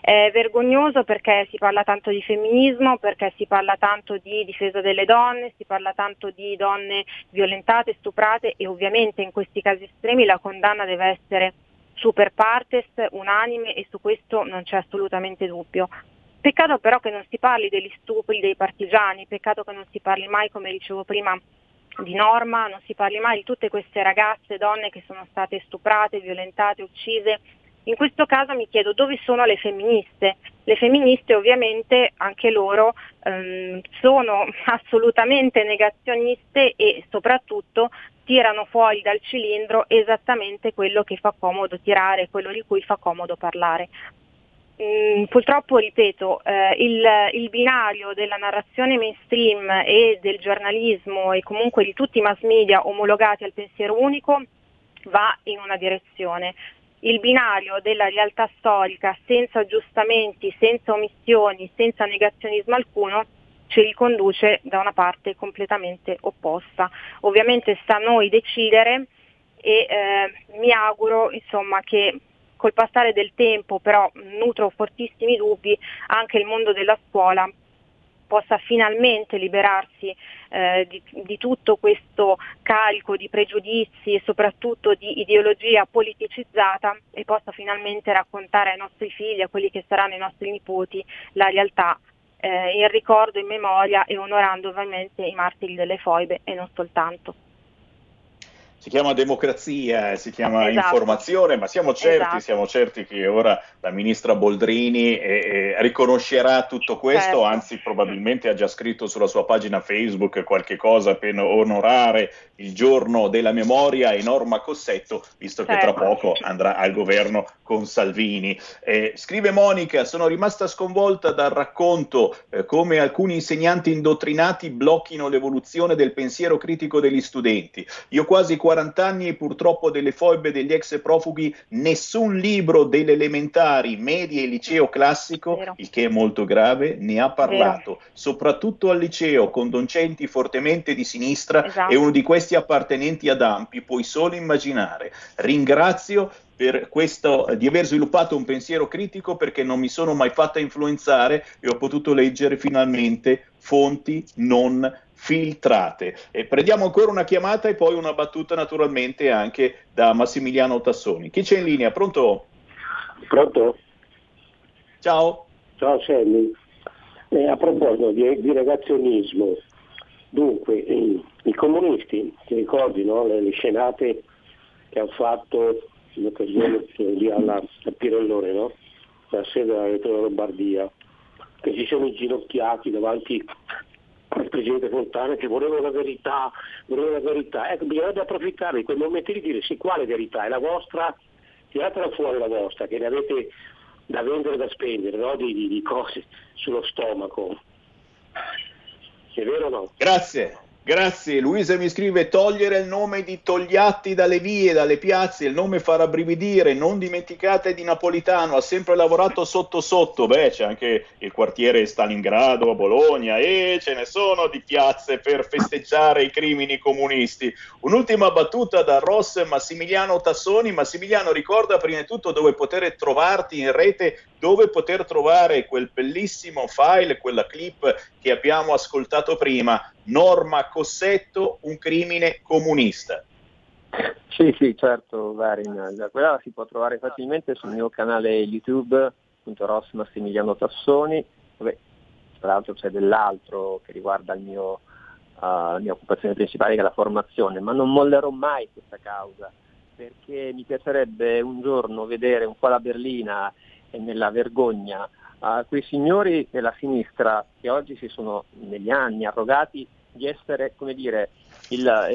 È vergognoso perché si parla tanto di femminismo, perché si parla tanto di difesa delle donne, si parla tanto di donne violentate, stuprate e ovviamente in questi casi estremi la condanna deve essere super partes, unanime e su questo non c'è assolutamente dubbio. Peccato però che non si parli degli stupri dei partigiani, peccato che non si parli mai, come dicevo prima, di norma, non si parli mai di tutte queste ragazze, donne che sono state stuprate, violentate, uccise. In questo caso mi chiedo dove sono le femministe. Le femministe ovviamente anche loro ehm, sono assolutamente negazioniste e soprattutto tirano fuori dal cilindro esattamente quello che fa comodo tirare, quello di cui fa comodo parlare. Mm, purtroppo, ripeto, eh, il, il, binario della narrazione mainstream e del giornalismo e comunque di tutti i mass media omologati al pensiero unico va in una direzione. Il binario della realtà storica senza aggiustamenti, senza omissioni, senza negazionismo alcuno ci riconduce da una parte completamente opposta. Ovviamente sta a noi decidere e eh, mi auguro insomma, che col passare del tempo però nutro fortissimi dubbi anche il mondo della scuola possa finalmente liberarsi eh, di, di, tutto questo carico di pregiudizi e soprattutto di ideologia politicizzata e possa finalmente raccontare ai nostri figli, a quelli che saranno i nostri nipoti, la realtà eh, in ricordo, in memoria e onorando ovviamente i martiri delle foibe e non soltanto si chiama democrazia, si chiama esatto. informazione, ma siamo certi, esatto. siamo certi che ora la ministra Boldrini eh, eh, riconoscerà tutto questo, certo. anzi probabilmente ha già scritto sulla sua pagina Facebook qualche cosa per onorare il giorno della memoria e Norma Cossetto, visto che tra certo. poco andrà al governo con Salvini. Eh, scrive Monica, sono rimasta sconvolta dal racconto eh, come alcuni insegnanti indottrinati blocchino l'evoluzione del pensiero critico degli studenti. Io quasi quasi 40 anni e purtroppo delle foibe degli ex profughi, nessun libro delle elementari, medie e liceo classico, Vero. il che è molto grave, ne ha parlato, soprattutto al liceo con docenti fortemente di sinistra Esatto. e uno di questi appartenenti ad Ampi, puoi solo immaginare. Ringrazio per questo, di aver sviluppato un pensiero critico perché non mi sono mai fatta influenzare e ho potuto leggere finalmente fonti non filtrate. E prendiamo ancora una chiamata e poi una battuta naturalmente anche da Massimiliano Tassoni. Chi c'è in linea? Pronto? Pronto? Ciao. Ciao Sammy. Eh, a proposito di, di negazionismo, dunque eh, i comunisti, ti ricordi no? le, le scenate che hanno fatto in occasione eh, lì alla, al Pirellone, no? la sede della Regione Lombardia, che si sono inginocchiati davanti al Presidente Fontana che voleva la verità, voleva la verità. Ecco, bisognerebbe approfittare di quei momenti di dire sì, quale verità? È la vostra? Tiratela fuori la vostra, che ne avete da vendere e da spendere, no? di, di- di cose sullo stomaco. È vero o no? Grazie. Grazie, Luisa mi scrive togliere il nome di Togliatti dalle vie, dalle piazze, il nome fa rabbrividire, non dimenticate di Napolitano, ha sempre lavorato sotto sotto, beh c'è anche il quartiere Stalingrado a Bologna e ce ne sono di piazze per festeggiare i crimini comunisti. Un'ultima battuta da Ross Massimiliano Tassoni, Massimiliano ricorda prima di tutto dove poter trovarti in rete, dove poter trovare quel bellissimo file, quella clip che abbiamo ascoltato prima, Norma Cossetto, un crimine comunista. Sì, sì, certo, Varin. Quella la si può trovare facilmente sul mio canale YouTube, Ross Massimiliano Tassoni. Vabbè, tra l'altro c'è dell'altro che riguarda il mio, uh, la mia occupazione principale che è la formazione, ma non mollerò mai questa causa perché mi piacerebbe un giorno vedere un po' la berlina e nella vergogna a quei signori della sinistra che oggi si sono negli anni arrogati di essere, come dire, il,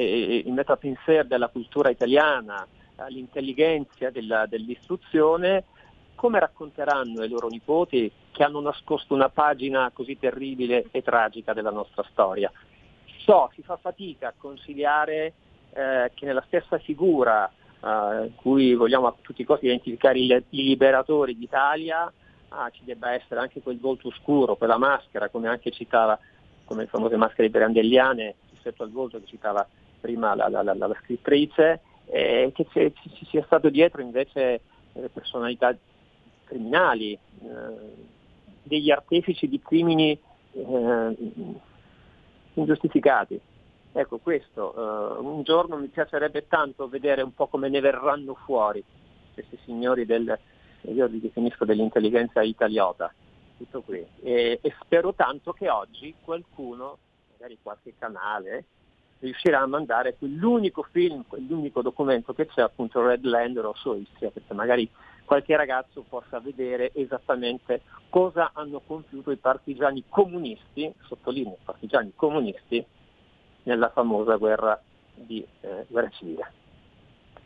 il metapensier della cultura italiana, l'intelligenza della- dell'istruzione, come racconteranno ai loro nipoti che hanno nascosto una pagina così terribile e tragica della nostra storia? So, si fa fatica a consigliare eh, che nella stessa figura eh, cui vogliamo a tutti i costi identificare i, liberatori d'Italia, ah, ci debba essere anche quel volto oscuro, quella maschera, come anche citava, come le famose maschere brandelliane rispetto al volto che citava prima la, la- la- la scrittrice, e che ci, ci- sia stato dietro invece delle personalità criminali, eh, degli artefici di crimini eh, ingiustificati. Ecco, questo, eh, un giorno mi piacerebbe tanto vedere un po' come ne verranno fuori questi signori del, io li definisco dell'intelligenza italiota, tutto qui. E, e spero tanto che oggi qualcuno, magari qualche canale, riuscirà a mandare quell'unico film, quell'unico documento che c'è, appunto Red Land Rosso Istria, perché magari qualche ragazzo possa vedere esattamente cosa hanno compiuto i partigiani comunisti, sottolineo partigiani comunisti, nella famosa guerra, di, eh, guerra civile.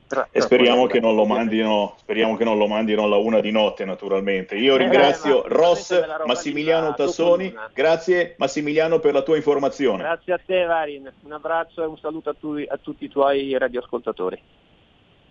Però- E speriamo che non lo mandino, speriamo che non lo mandino alla una di notte, naturalmente. Io Eh, ringrazio Ross veramente della roba Massimiliano Tassoni. Grazie Massimiliano per la tua informazione. Grazie a te Varin, un abbraccio e un saluto a, tu- a tutti i tuoi radioascoltatori.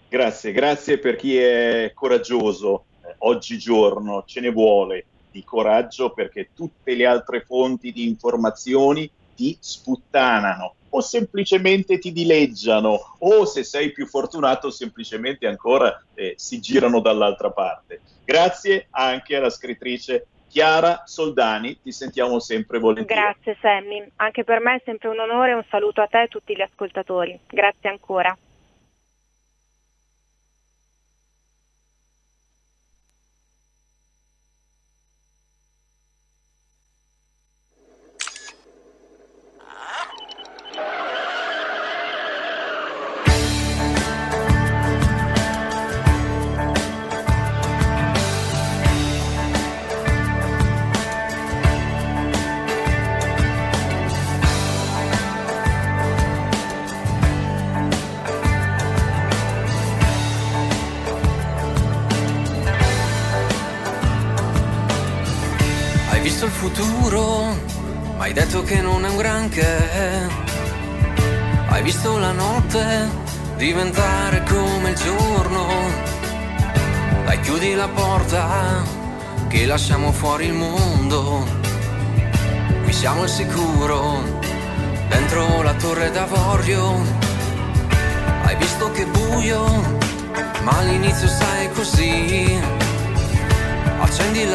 Grazie, grazie per chi è coraggioso. Eh, oggigiorno ce ne vuole di coraggio perché tutte le altre fonti di informazioni ti sputtanano o semplicemente ti dileggiano o se sei più fortunato semplicemente ancora eh, si girano dall'altra parte. Grazie anche alla scrittrice Chiara Soldani, ti sentiamo sempre volentieri. Grazie Sammy, anche per me è sempre un onore un saluto a te e a tutti gli ascoltatori. Grazie ancora.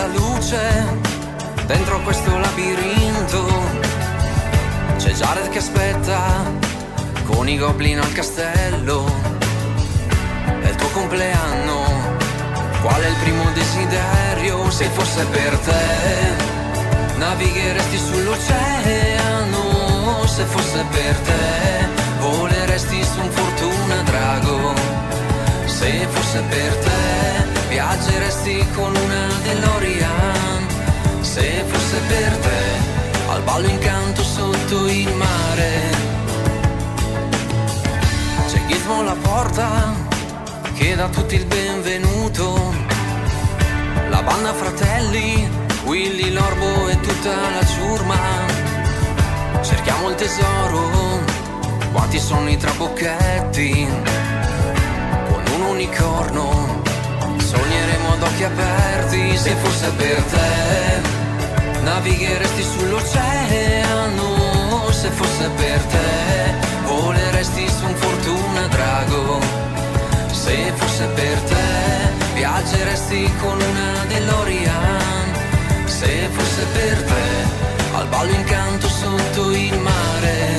Luce dentro questo labirinto. C'è Jared che aspetta con i goblin al castello. È il tuo compleanno, qual è il primo desiderio? Se fosse per te, navigheresti sull'oceano. Se fosse per te, voleresti su un fortuna drago. Se fosse per te, viaggeresti con una DeLorean. Se fosse per te, al ballo incanto sotto il mare Gizmo la porta che dà tutti il benvenuto. La banda fratelli, Willy, l'orbo e tutta la ciurma. Cerchiamo il tesoro, quanti sono i trabocchetti. Con un unicorno sogneremo ad occhi aperti se fosse per te. Navigheresti sull'oceano se fosse per te voleresti su un fortuna drago. Se fosse per te, viaggeresti con una DeLorean. Se fosse per te, al ballo incanto sotto il mare.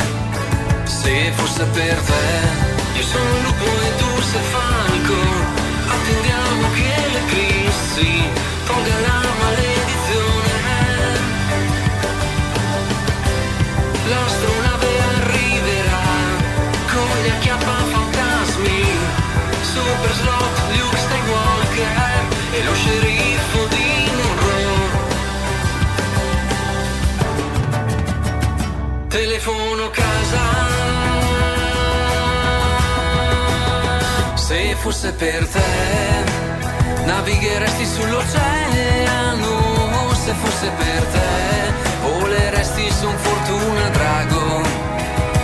Se fosse per te, io sono lupo e tu sei fanico. Attendiamo che l'eclissi tolga la maledizione. L'astro Super Slot, Se fosse per te, navigheresti sull'oceano. Se fosse per te, voleresti su un fortuna drago.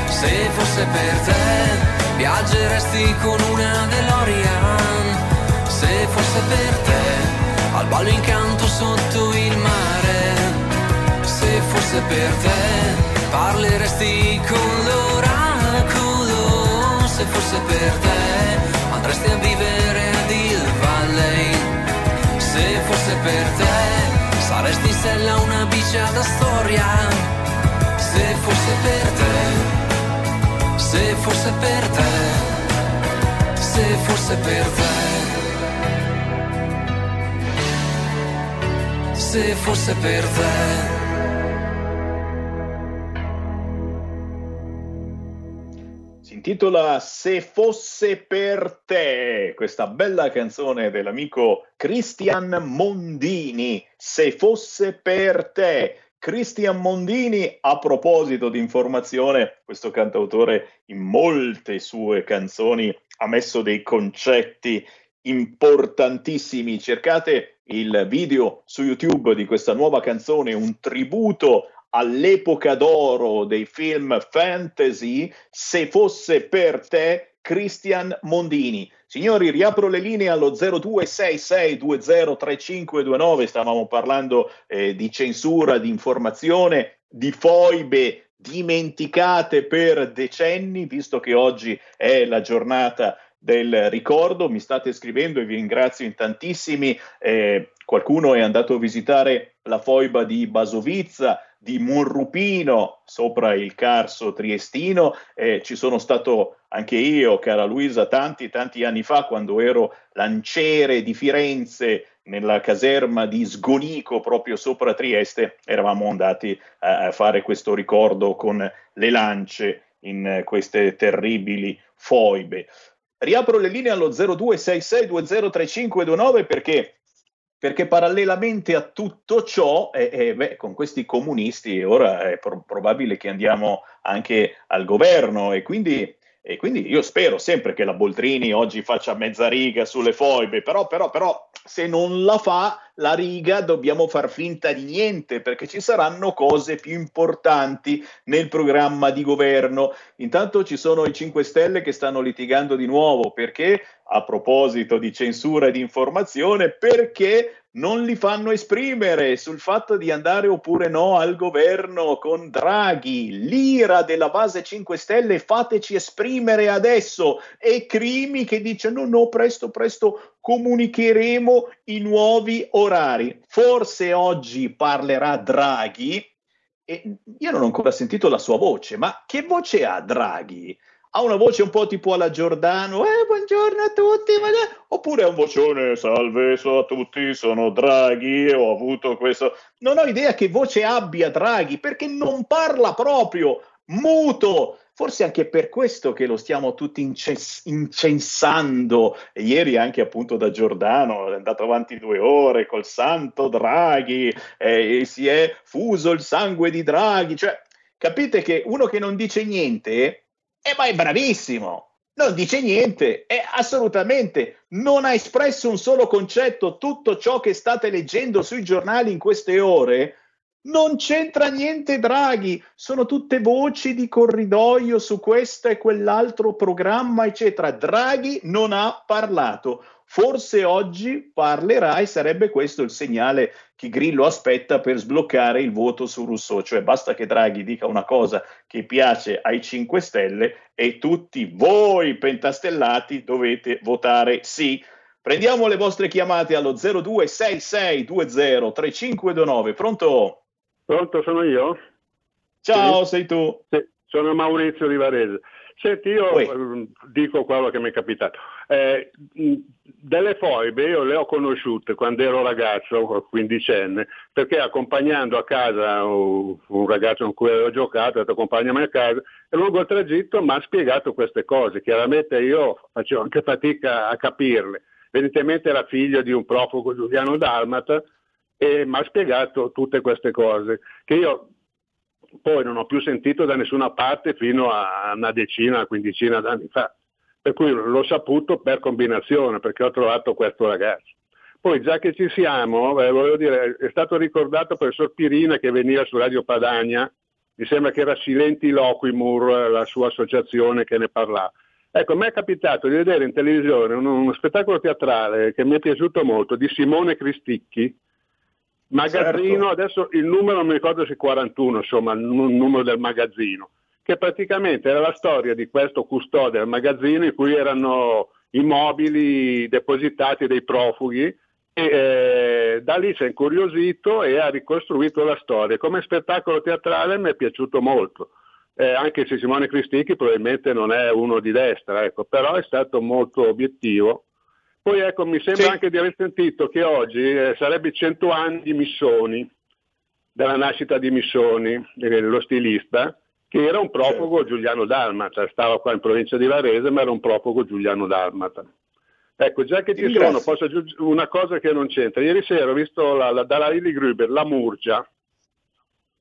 Se fosse per te viaggeresti con una DeLorean se fosse per te al ballo incanto sotto il mare se fosse per te parleresti con l'oracolo se fosse per te andresti a vivere ad Hill Valley. Se fosse per te saresti in sella una bicia da storia se fosse per te se fosse per te, se fosse per te, se fosse per te. Intitola Se fosse per te, questa bella canzone dell'amico Christian Mondini, Se fosse per te. Cristian Mondini, a proposito di informazione, questo cantautore in molte sue canzoni ha messo dei concetti importantissimi. Cercate il video su YouTube di questa nuova canzone, un tributo all'epoca d'oro dei film fantasy, se fosse per te Cristian Mondini. Signori, riapro le linee allo 0266203529, stavamo parlando eh, di censura, di informazione, di foibe dimenticate per decenni, visto che oggi è la giornata del ricordo, mi state scrivendo e vi ringrazio in tantissimi, eh, qualcuno è andato a visitare la foiba di Basovizza, di Monrupino sopra il Carso triestino, eh, ci sono stato anche io, cara Luisa, tanti tanti anni fa quando ero lanciere di Firenze nella caserma di Sgonico proprio sopra Trieste, eravamo andati a, fare questo ricordo con le lance in queste terribili foibe. Riapro le linee allo 0266203529 perché perché parallelamente a tutto ciò, eh, eh, beh, con questi comunisti ora è pro- probabile che andiamo anche al governo e quindi E quindi io spero sempre che la Boltrini oggi faccia mezza riga sulle foibe, però, però, però se non la fa la riga dobbiamo far finta di niente perché ci saranno cose più importanti nel programma di governo. Intanto ci sono i 5 Stelle che stanno litigando di nuovo perché a proposito di censura e di informazione, perché non li fanno esprimere sul fatto di andare oppure no al governo con Draghi, l'ira della base 5 Stelle, fateci esprimere adesso, e Crimi che dice no, no, presto, presto comunicheremo i nuovi orari. Forse oggi parlerà Draghi, e io non ho ancora sentito la sua voce, ma che voce ha Draghi? Ha una voce un po' tipo alla Giordano, eh, buongiorno a tutti, oppure ha un vocione, salve so a tutti, sono Draghi, ho avuto questo... Non ho idea che voce abbia Draghi, perché non parla proprio, muto, forse anche per questo che lo stiamo tutti incens- incensando. ieri anche appunto da Giordano è andato avanti due ore col santo Draghi e si è fuso il sangue di Draghi. Cioè, capite che uno che non dice niente e ma è bravissimo, non dice niente, è assolutamente, non ha espresso un solo concetto, tutto ciò che state leggendo sui giornali in queste ore. Non c'entra niente Draghi, sono tutte voci di corridoio su questo e quell'altro programma, eccetera. Draghi non ha parlato. Forse oggi parlerà e sarebbe questo il segnale che Grillo aspetta per sbloccare il voto su Rousseau, cioè basta che Draghi dica una cosa che piace ai 5 Stelle e tutti voi pentastellati dovete votare sì. Prendiamo le vostre chiamate allo 0266203529. Pronto? Pronto, sono io? Ciao, sì. sei tu? Sì, sono Maurizio di Varese. Senti, io Oi. dico quello che mi è capitato. Eh, delle foibe io le ho conosciute quando ero ragazzo, quindicenne, perché accompagnando a casa un ragazzo con cui avevo giocato, ho detto accompagnami a casa, e lungo il tragitto mi ha spiegato queste cose. Chiaramente io facevo anche fatica a capirle. Evidentemente era figlio di un profugo Giuliano Dalmata e mi ha spiegato tutte queste cose che io poi non ho più sentito da nessuna parte fino a una decina, una quindicina d'anni fa. Per cui l'ho saputo per combinazione, perché ho trovato questo ragazzo. Poi già che ci siamo, eh, volevo dire, è stato ricordato professor Pirina che veniva su Radio Padania, mi sembra che era Silenti Loquimur, la sua associazione che ne parlava. Ecco, me è capitato di vedere in televisione uno, uno spettacolo teatrale che mi è piaciuto molto di Simone Cristicchi, Magazzino, certo. adesso il numero non mi ricordo se è 41, insomma, il numero del magazzino, che praticamente era la storia di questo custode del magazzino in cui erano i mobili depositati dei profughi e eh, da lì si è incuriosito e ha ricostruito la storia. Come spettacolo teatrale mi è piaciuto molto, eh, anche se Simone Cristicchi probabilmente non è uno di destra, ecco, però è stato molto obiettivo poi ecco, mi sembra sì. anche di aver sentito che oggi eh, sarebbe 100 anni di Missoni, della nascita di Missoni, eh, lo stilista, che era un profugo certo. Giuliano Dalmata, stava qua in provincia di Varese, ma era un profugo Giuliano Dalmata. Ecco, già che ci sono, posso aggiungere una cosa che non c'entra. Ieri sera ho visto la, la, dalla Lilly Gruber la Murgia,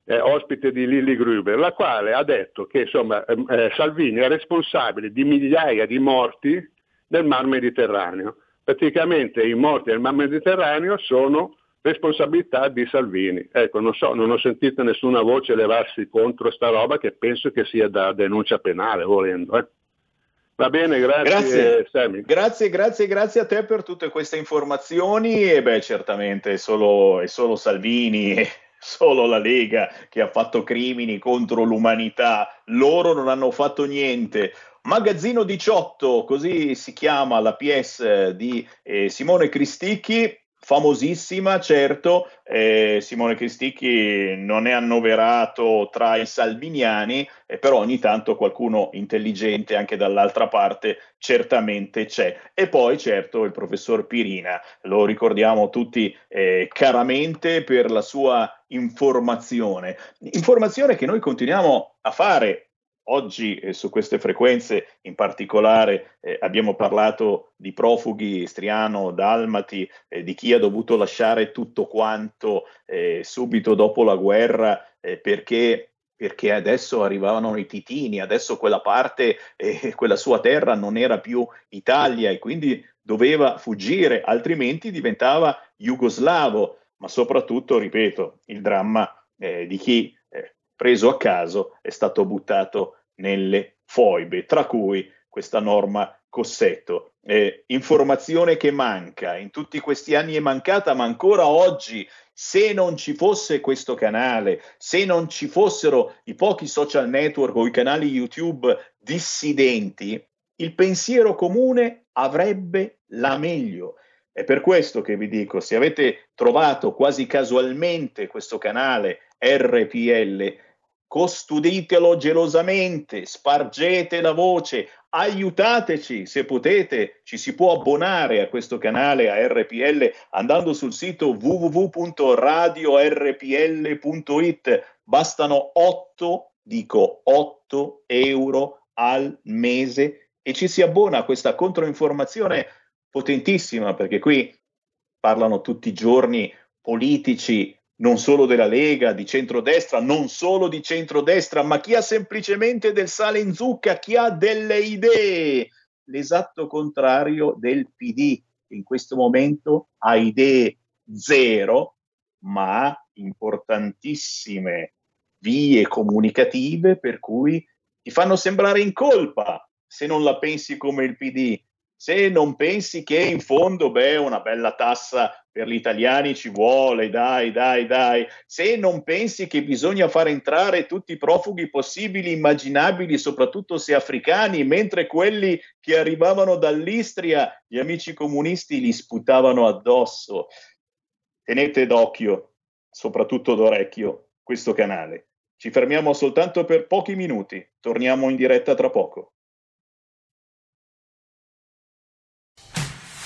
eh, ospite di Lilly Gruber, la quale ha detto che insomma, eh, eh Salvini è responsabile di migliaia di morti nel Mar Mediterraneo praticamente i morti nel Mar Mediterraneo sono responsabilità di Salvini. Ecco, non so, non ho sentito nessuna voce levarsi contro sta roba che penso che sia da denuncia penale, volendo. Eh. Va bene, grazie, grazie. Sammy. Grazie, grazie, grazie a te per tutte queste informazioni. E beh, certamente è solo, è solo Salvini, è solo la Lega che ha fatto crimini contro l'umanità. Loro non hanno fatto niente. Magazzino 18, così si chiama la PS di eh, Simone Cristicchi, famosissima, certo, eh, Simone Cristicchi non è annoverato tra i salviniani, eh, però ogni tanto qualcuno intelligente anche dall'altra parte certamente c'è. E poi certo il professor Pirina, lo ricordiamo tutti eh, caramente per la sua informazione, informazione che noi continuiamo a fare Oggi eh, su queste frequenze in particolare eh, abbiamo parlato di profughi striano, dalmati, eh, di chi ha dovuto lasciare tutto quanto eh, subito dopo la guerra eh, perché perché adesso arrivavano i titini, adesso quella parte, eh, quella sua terra non era più Italia e quindi doveva fuggire, altrimenti diventava jugoslavo, ma soprattutto, ripeto, il dramma di chi preso a caso è stato buttato nelle foibe, tra cui questa norma Cossetto. Eh, informazione che manca, in tutti questi anni è mancata, ma ancora oggi, se non ci fosse questo canale, se non ci fossero i pochi social network o i canali YouTube dissidenti, il pensiero comune avrebbe la meglio. È per questo che vi dico, se avete trovato quasi casualmente questo canale RPL, custoditelo gelosamente, spargete la voce, aiutateci se potete, ci si può abbonare a questo canale a RPL andando sul sito www.radiorpl.it, bastano 8, dico 8 euro al mese e ci si abbona a questa controinformazione potentissima perché qui parlano tutti i giorni politici non solo della Lega, di centrodestra, non solo di centrodestra, ma chi ha semplicemente del sale in zucca, chi ha delle idee, l'esatto contrario del PD, che in questo momento ha idee zero, ma ha importantissime vie comunicative per cui ti fanno sembrare in colpa se non la pensi come il PD, se non pensi che in fondo, beh, una bella tassa per gli italiani ci vuole, dai, dai, dai, se non pensi che bisogna far entrare tutti i profughi possibili, immaginabili, soprattutto se africani, mentre quelli che arrivavano dall'Istria, gli amici comunisti li sputavano addosso. Tenete d'occhio, soprattutto d'orecchio, questo canale. Ci fermiamo soltanto per pochi minuti, torniamo in diretta tra poco.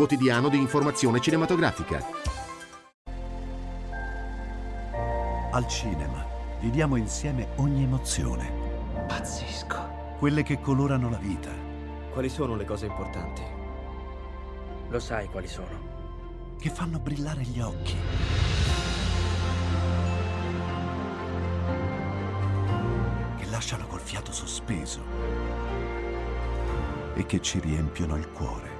quotidiano di informazione cinematografica. Al cinema viviamo insieme ogni emozione. Pazzesco. Quelle che colorano la vita quali sono le cose importanti? Lo sai quali sono. Che fanno brillare gli occhi. Che lasciano col fiato sospeso. E che ci riempiono il cuore.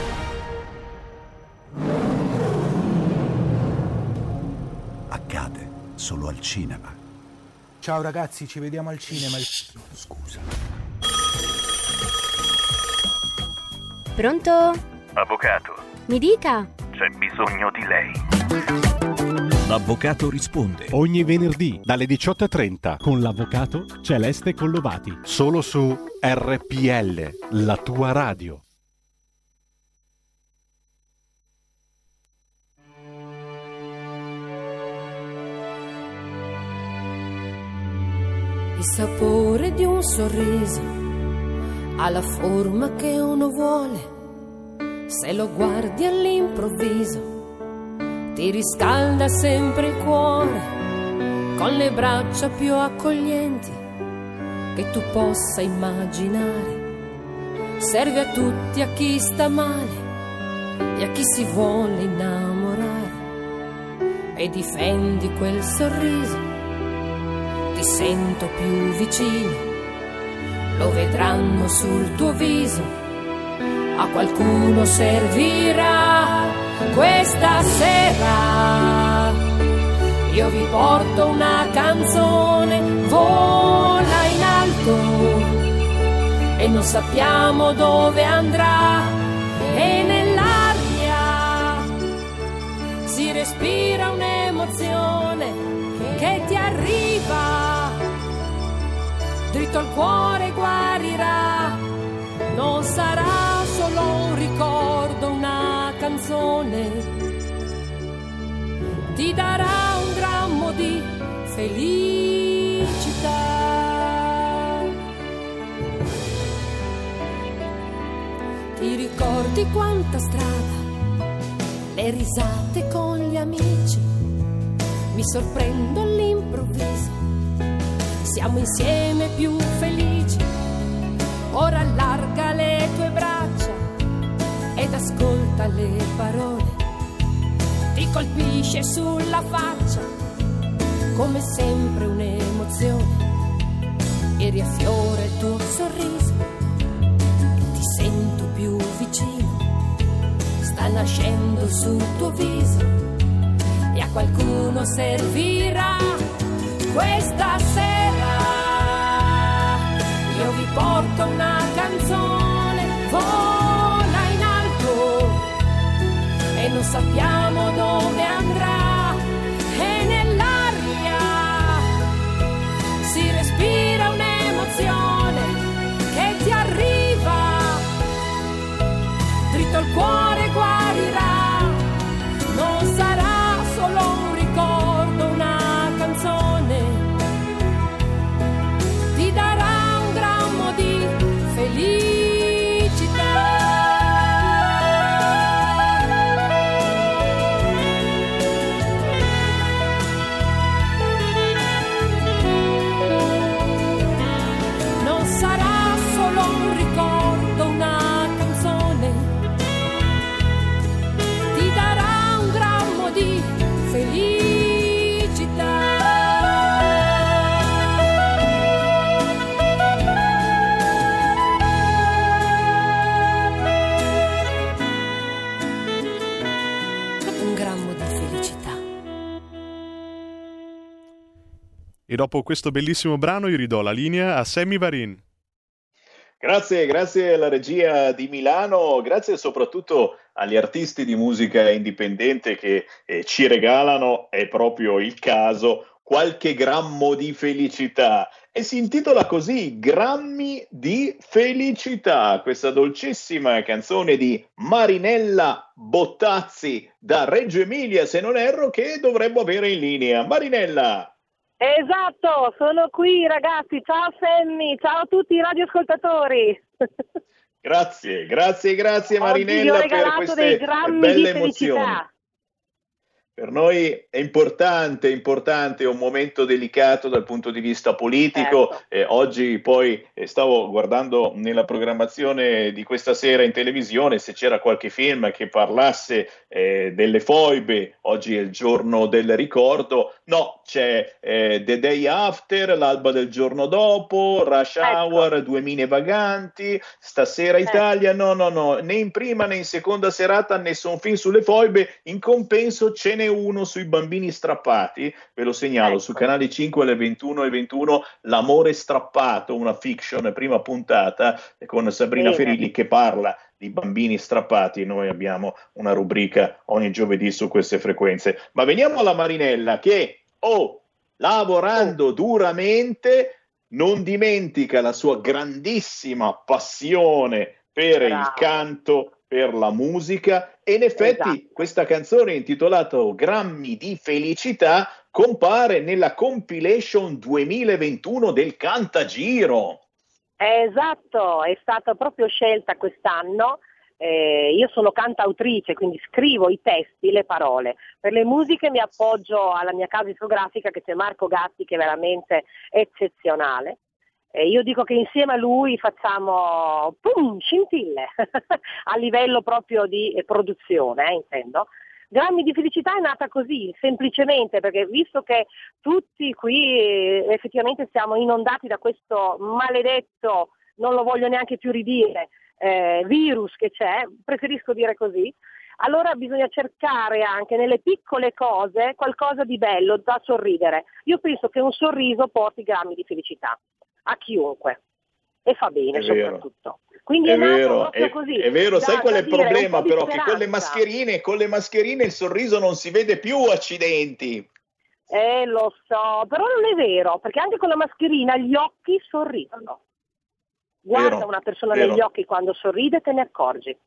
Solo al cinema. Ciao ragazzi, ci vediamo al cinema. Scusa. Pronto? Avvocato, Mi dica. c'è bisogno di lei. L'avvocato risponde ogni venerdì dalle 18.30 con l'avvocato Celeste Collovati. Solo su RPL, la tua radio. Il sapore di un sorriso ha la forma che uno vuole. Se lo guardi all'improvviso, ti riscalda sempre il cuore con le braccia più accoglienti che tu possa immaginare. Serve a tutti, a chi sta male e a chi si vuole innamorare. E difendi quel sorriso ti sento più vicino, lo vedranno sul tuo viso, a qualcuno servirà questa sera. Io vi porto una canzone, vola in alto. E non sappiamo dove andrà. E nell'aria si respira un'emozione dritto al cuore guarirà, non sarà solo un ricordo, una canzone, ti darà un grammo di felicità. Ti ricordi quanta strada, le risate con gli amici mi sorprendo all'improvviso. Siamo insieme più felici. Ora allarga le tue braccia ed ascolta le parole. Ti colpisce sulla faccia come sempre un'emozione e riaffiora il tuo sorriso. Ti sento più vicino. Sta nascendo sul tuo viso e a qualcuno servirà questa sera. Io vi porto una canzone, vola in alto. E non sappiamo dove andrà. E nell'aria si respira un'emozione che ti arriva. Dritto al cuore E dopo questo bellissimo brano io ridò la linea a Sammy Varin. Grazie, grazie alla regia di Milano, grazie soprattutto agli artisti di musica indipendente che eh, ci regalano, è proprio il caso, qualche grammo di felicità. E si intitola così Grammi di felicità, questa dolcissima canzone di Marinella Bottazzi da Reggio Emilia, se non erro, che dovremmo avere in linea. Marinella! Esatto, sono qui ragazzi, ciao Sammy, ciao a tutti i radioascoltatori. Grazie, grazie, grazie Oggi vi Marinella ho per regalato queste dei grammi belle di emozioni. Per noi è importante, importante, è un momento delicato dal punto di vista politico. Certo. Eh, oggi poi eh, stavo guardando nella programmazione di questa sera in televisione se c'era qualche film che parlasse eh, delle foibe. Oggi è il giorno del ricordo. No, c'è eh, The Day After, l'alba del giorno dopo, Rush Ecco. Hour, Due Mine Vaganti, Stasera Italia, no, no, no, né in prima né in seconda serata nessun film sulle foibe, in compenso ce n'è uno sui bambini strappati, ve lo segnalo, su canale 5 alle 21 e 21, L'amore strappato, una fiction, prima puntata, con Sabrina Bene. Ferilli che parla di bambini strappati, noi abbiamo una rubrica ogni giovedì su queste frequenze. Ma veniamo alla Marinella che, oh, lavorando duramente, non dimentica la sua grandissima passione per il Bravo. canto, per la musica e in effetti Esatto. questa canzone intitolata Grammi di felicità compare nella compilation 2021 del Cantagiro. Esatto, è stata proprio scelta quest'anno. Eh, io sono cantautrice, quindi scrivo i testi, le parole. Per le musiche mi appoggio alla mia casa discografica che c'è Marco Gatti che è veramente eccezionale. E io dico che insieme a lui facciamo pum, scintille a livello proprio di eh, produzione, eh, intendo. Grammi di felicità è nata così, semplicemente perché visto che tutti qui eh, effettivamente siamo inondati da questo maledetto, non lo voglio neanche più ridire, eh, virus che c'è, preferisco dire così, allora bisogna cercare anche nelle piccole cose qualcosa di bello da sorridere. Io penso che un sorriso porti grammi di felicità a chiunque e fa bene È vero. soprattutto. Quindi è, È vero, è, così. è vero, sai qual è il problema però? Che con le con le mascherine il sorriso non si vede più, accidenti. Eh, lo so, però non è vero, perché anche con la mascherina gli occhi sorridono. Guarda Vero, una persona vero. negli occhi quando sorride e te ne accorgi.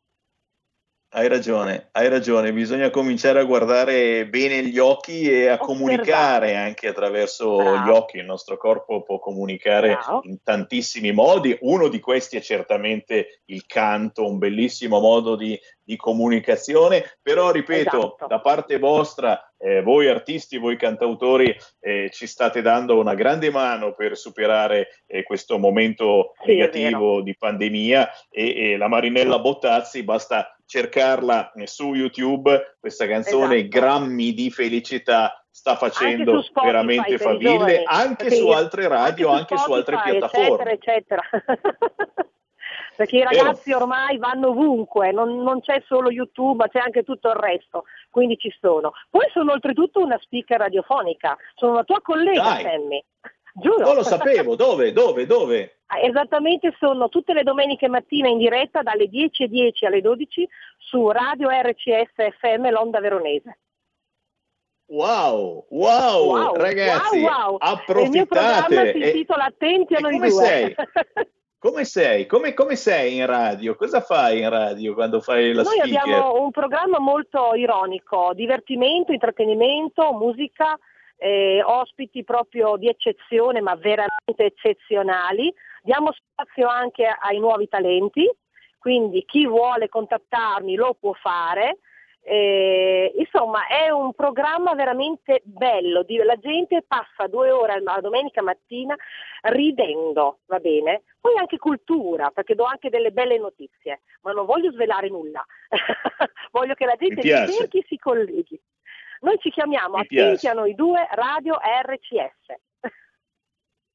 Hai ragione, hai ragione, bisogna cominciare a guardare bene gli occhi e a Osservare. comunicare anche attraverso Bravo. gli occhi. Il nostro corpo può comunicare Bravo. in tantissimi modi. Uno di questi è certamente il canto, un bellissimo modo di, di comunicazione, però ripeto, Esatto. da parte vostra, eh, voi artisti, voi cantautori, eh, ci state dando una grande mano per superare eh, questo momento Sì, negativo di pandemia e, e la Marinella Bottazzi, basta cercarla eh, su YouTube, questa canzone Esatto. Grammi di felicità sta facendo su Spotify veramente faville anche su altre radio, anche su altre Spotify, piattaforme. Eccetera, eccetera. perché i Vero. ragazzi ormai vanno ovunque, non, non c'è solo YouTube, ma c'è anche tutto il resto, quindi ci sono. Poi sono oltretutto una speaker radiofonica, sono una tua collega, Dai. Sammy. Giuro. Non lo sapevo, dove, dove, dove? Ah, Esattamente, sono tutte le domeniche mattina in diretta dalle 10.10 alle 12 su Radio RCS FM L'Onda Veronese. Wow, wow, Wow, ragazzi, wow, wow. Il mio programma approfittate. si intitola Attenti a noi come due. sei? Come sei? Come, come sei in radio? Cosa fai in radio quando fai la Noi speaker? abbiamo un programma molto ironico, divertimento, intrattenimento, musica, eh, ospiti proprio di eccezione, ma veramente eccezionali. Diamo spazio anche ai nuovi talenti, quindi chi vuole contattarmi lo può fare. Eh, insomma, è un programma veramente bello. La gente passa due ore la domenica mattina ridendo, va bene? Poi anche cultura, perché do anche delle belle notizie, ma non voglio svelare nulla. voglio che la gente Mi mi piace. cerchi e si colleghi. Noi ci chiamiamo Mi a noi due Radio RCS.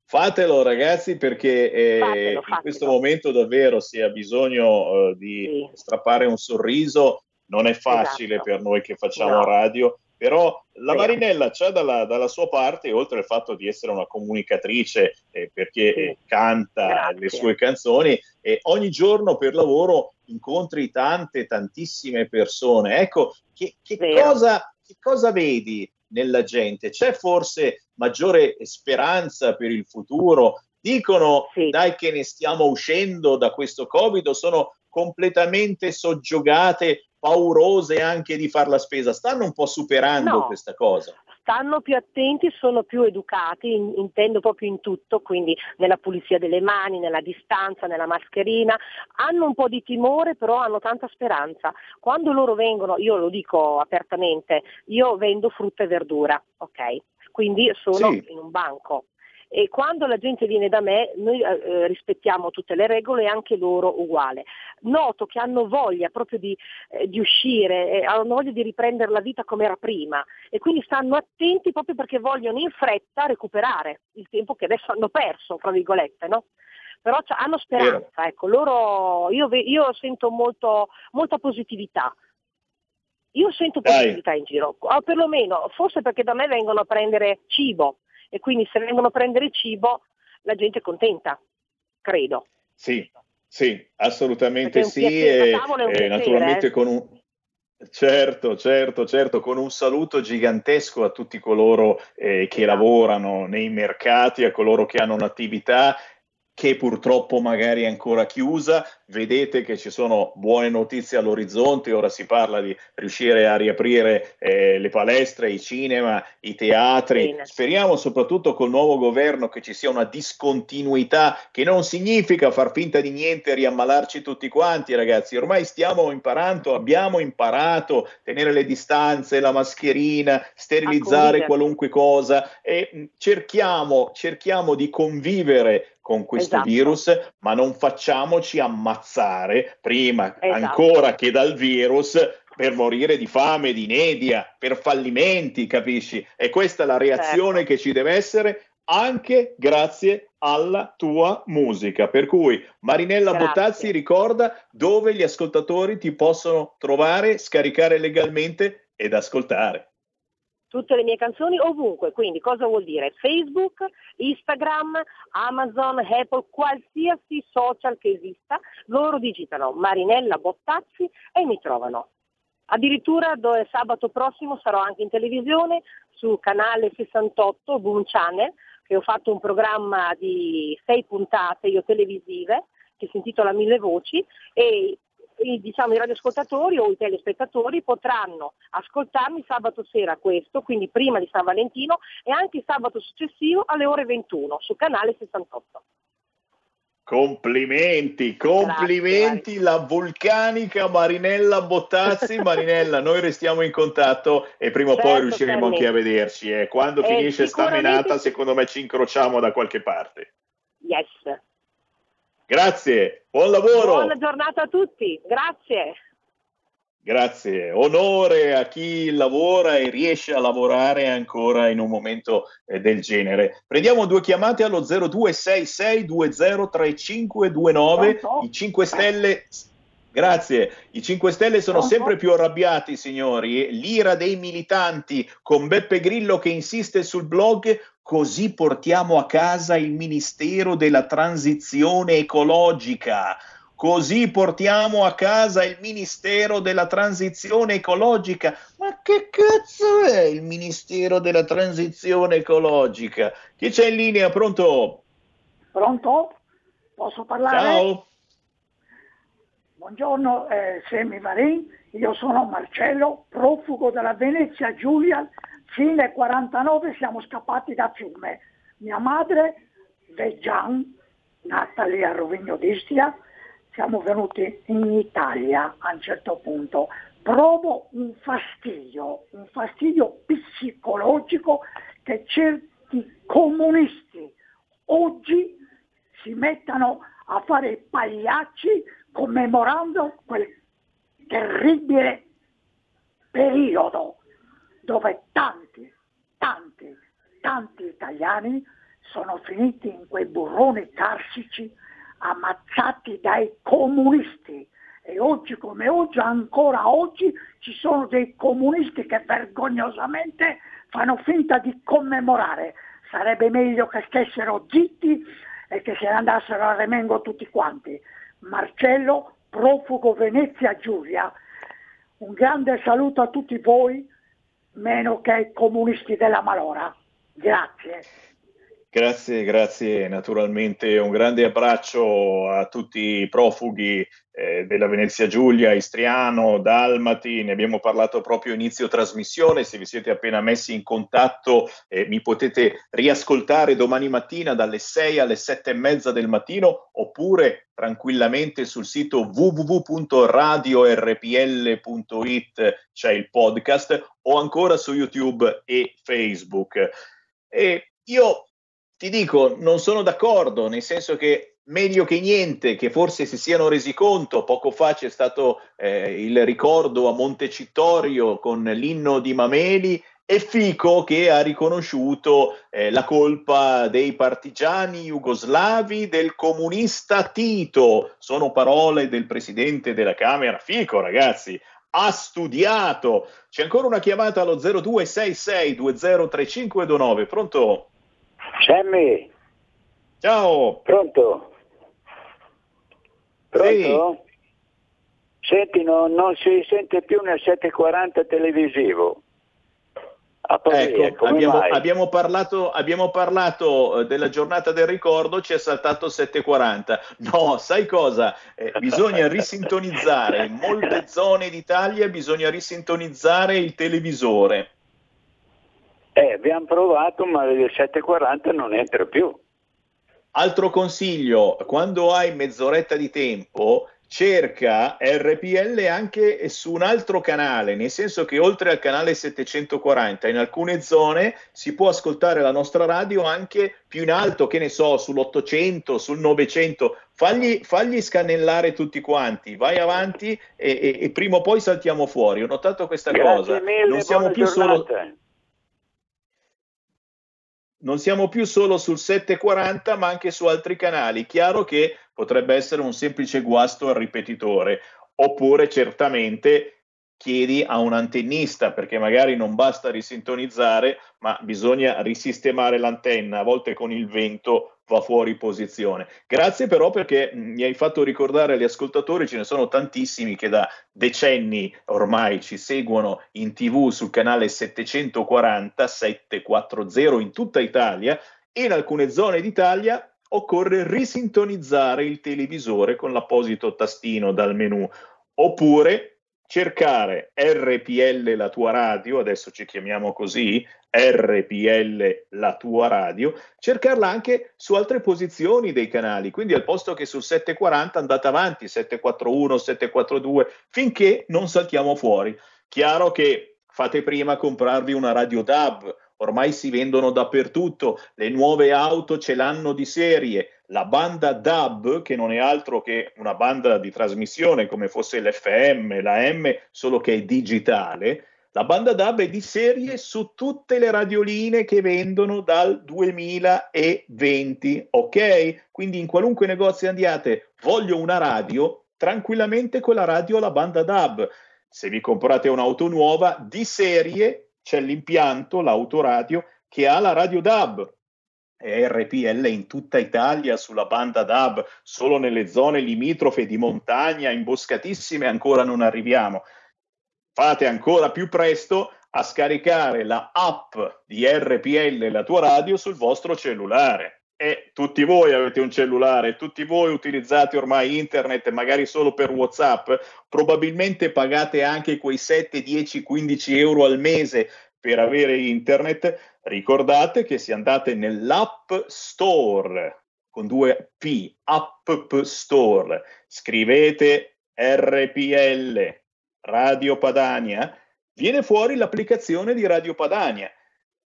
Fatelo ragazzi perché eh, Fatelo, in fatelo. questo momento davvero si ha bisogno eh, di strappare un sorriso, non è facile Esatto. per noi che facciamo No. radio, però la. Marinella c'ha dalla, dalla sua parte, oltre al fatto di essere una comunicatrice, eh, perché Sì. eh, canta Grazie. le sue canzoni, e ogni giorno per lavoro incontri tante, tantissime persone. Ecco, che, che cosa, che cosa vedi nella gente? C'è forse maggiore speranza per il futuro? Dicono, dai che ne stiamo uscendo da questo Covid, o sono completamente soggiogate, paurose anche di fare la spesa? Stanno un po' superando No. questa cosa. Stanno più attenti, sono più educati, in- intendo proprio in tutto, quindi nella pulizia delle mani, nella distanza, nella mascherina, hanno un po' di timore, però hanno tanta speranza. Quando loro vengono, io lo dico apertamente, io vendo frutta e verdura, ok? Quindi sono Sì. in un banco. E quando la gente viene da me noi eh, eh, rispettiamo tutte le regole e anche loro uguale. Noto che hanno voglia proprio di, eh, di uscire, eh, hanno voglia di riprendere la vita come era prima e quindi stanno attenti proprio perché vogliono in fretta recuperare il tempo che adesso hanno perso, tra virgolette, no? però hanno speranza, ecco, loro, io, io sento molto, molta positività. Io sento positività Dai. in giro, o perlomeno, forse perché da me vengono a prendere cibo e quindi se vengono a prendere cibo la gente è contenta, credo. Sì, sì, assolutamente sì, e, e naturalmente eh? con un... Certo, certo, certo, con un saluto gigantesco a tutti coloro eh, che lavorano nei mercati, a coloro che hanno un'attività che purtroppo magari è ancora chiusa. Vedete che ci sono buone notizie all'orizzonte, ora si parla di riuscire a riaprire eh, le palestre, i cinema, i teatri. Speriamo soprattutto col nuovo governo che ci sia una discontinuità che non significa far finta di niente e riammalarci tutti quanti, ragazzi. Ormai stiamo imparando, abbiamo imparato a tenere le distanze, la mascherina, sterilizzare qualunque cosa e cerchiamo, cerchiamo di convivere con questo esatto. virus, ma non facciamoci ammazzare prima esatto. ancora che dal virus per morire di fame, di inedia, per fallimenti, capisci? E questa è la reazione certo. che ci deve essere anche grazie alla tua musica. Per cui Marinella grazie. Bottazzi ricorda dove gli ascoltatori ti possono trovare, scaricare legalmente ed ascoltare tutte le mie canzoni ovunque, quindi cosa vuol dire? Facebook, Instagram, Amazon, Apple, qualsiasi social che esista, loro digitano Marinella Bottazzi e mi trovano. Addirittura sabato prossimo sarò anche in televisione su canale 68 Boom Channel, che ho fatto un programma di sei puntate io televisive che si intitola Mille Voci e i, diciamo, i radioascoltatori o i telespettatori potranno ascoltarmi sabato sera questo, quindi prima di San Valentino e anche sabato successivo alle ore 21 su canale 68. Complimenti, complimenti Grazie, la vulcanica Marinella Bottazzi. Marinella, noi restiamo in contatto e prima o certo, poi riusciremo anche a vederci. Eh. quando eh, finisce sta menata, secondo me ci incrociamo da qualche parte. Yes. Grazie, buon lavoro. Buona giornata a tutti, grazie. Grazie, onore a chi lavora e riesce a lavorare ancora in un momento eh, del genere. Prendiamo due chiamate allo 0266203529. I 5 Stelle Grazie. I 5 Stelle sono sempre più arrabbiati, signori. L'ira dei militanti con Beppe Grillo che insiste sul blog Così portiamo a casa il Ministero della Transizione Ecologica. Così portiamo a casa il Ministero della Transizione Ecologica. Ma che cazzo è il Ministero della Transizione Ecologica? Chi c'è in linea? Pronto? Pronto? Posso parlare? Ciao. Buongiorno, eh, Semi Marin. Io sono Marcello, profugo della Venezia Giulia Fine 49 siamo scappati da Fiume. Mia madre, Veggian, nata lì a Rovigno d'Istia, siamo venuti in Italia a un certo punto. Provo un fastidio, un fastidio psicologico che certi comunisti oggi si mettano a fare i pagliacci commemorando quel terribile periodo dove tanti, tanti, tanti italiani sono finiti in quei burroni carsici ammazzati dai comunisti. E oggi come oggi, ancora oggi, ci sono dei comunisti che vergognosamente fanno finta di commemorare. Sarebbe meglio che stessero zitti e che se ne andassero a Remengo tutti quanti. Marcello, profugo Venezia Giulia, un grande saluto a tutti voi meno che ai comunisti della malora. Grazie. Grazie, grazie. Naturalmente un grande abbraccio a tutti i profughi eh, della Venezia Giulia, Istriano, Dalmati, ne abbiamo parlato proprio inizio trasmissione, se vi siete appena messi in contatto eh, mi potete riascoltare domani mattina dalle 6 alle 7 e mezza del mattino oppure tranquillamente sul sito www.radiorpl.it c'è il podcast o ancora su YouTube e Facebook. E io ti dico, non sono d'accordo, nel senso che meglio che niente, che forse si siano resi conto, poco fa c'è stato eh, il ricordo a Montecitorio con l'inno di Mameli e Fico che ha riconosciuto eh, la colpa dei partigiani jugoslavi del comunista Tito. Sono parole del presidente della Camera Fico, ragazzi. Ha studiato. C'è ancora una chiamata allo 0266203529. Pronto? Sammy. Ciao. Pronto? Pronto? Sì. Senti, no, non si sente più nel 740 televisivo. Pavia, ecco, abbiamo, abbiamo, parlato, abbiamo parlato eh, della giornata del ricordo, ci è saltato 740. No, sai cosa? Eh, bisogna risintonizzare, in molte zone d'Italia bisogna risintonizzare il televisore. Eh, abbiamo provato, ma il 740 non entra più. Altro consiglio, quando hai mezz'oretta di tempo, cerca RPL anche su un altro canale, nel senso che oltre al canale 740 in alcune zone si può ascoltare la nostra radio anche più in alto, che ne so, sull'800, sul 900, fagli, fagli scannellare tutti quanti, vai avanti e, e, e, prima o poi saltiamo fuori. Ho notato questa Grazie cosa. Mille, non siamo più giornata. solo non siamo più solo sul 740 ma anche su altri canali. Chiaro che potrebbe essere un semplice guasto al ripetitore, oppure certamente chiedi a un antennista perché magari non basta risintonizzare, ma bisogna risistemare l'antenna, a volte con il vento va fuori posizione. Grazie però perché mi hai fatto ricordare agli ascoltatori, ce ne sono tantissimi che da decenni ormai ci seguono in tv sul canale 740 740 in tutta Italia e in alcune zone d'Italia occorre risintonizzare il televisore con l'apposito tastino dal menu oppure cercare RPL la tua radio, adesso ci chiamiamo così, RPL la tua radio, cercarla anche su altre posizioni dei canali, quindi al posto che sul 740 andate avanti, 741, 742, finché non saltiamo fuori. Chiaro che fate prima comprarvi una radio DAB, ormai si vendono dappertutto, le nuove auto ce l'hanno di serie, la banda DAB, che non è altro che una banda di trasmissione come fosse l'FM, la M, solo che è digitale, la banda DAB è di serie su tutte le radioline che vendono dal 2020, ok? Quindi in qualunque negozio andiate, voglio una radio, tranquillamente quella radio la banda DAB. Se vi comprate un'auto nuova, di serie c'è l'impianto, l'autoradio, che ha la radio DAB, RPL in tutta Italia sulla banda DAB, solo nelle zone limitrofe di montagna, imboscatissime, ancora non arriviamo. Fate ancora più presto a scaricare la app di RPL, la tua radio, sul vostro cellulare. E tutti voi avete un cellulare, tutti voi utilizzate ormai internet, magari solo per WhatsApp, probabilmente pagate anche quei 7, 10, 15 euro al mese per avere internet, ricordate che se andate nell'app store con due P, app store, scrivete RPL Radio Padania, viene fuori l'applicazione di Radio Padania.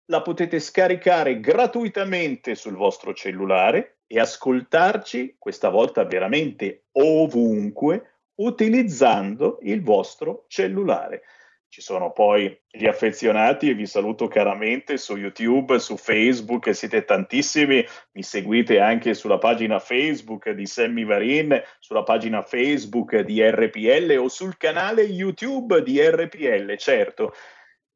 La potete scaricare gratuitamente sul vostro cellulare e ascoltarci, questa volta veramente ovunque, utilizzando il vostro cellulare. Ci sono poi gli affezionati e vi saluto caramente su YouTube, su Facebook, siete tantissimi, mi seguite anche sulla pagina Facebook di Sammy Varin, sulla pagina Facebook di RPL o sul canale YouTube di RPL, certo.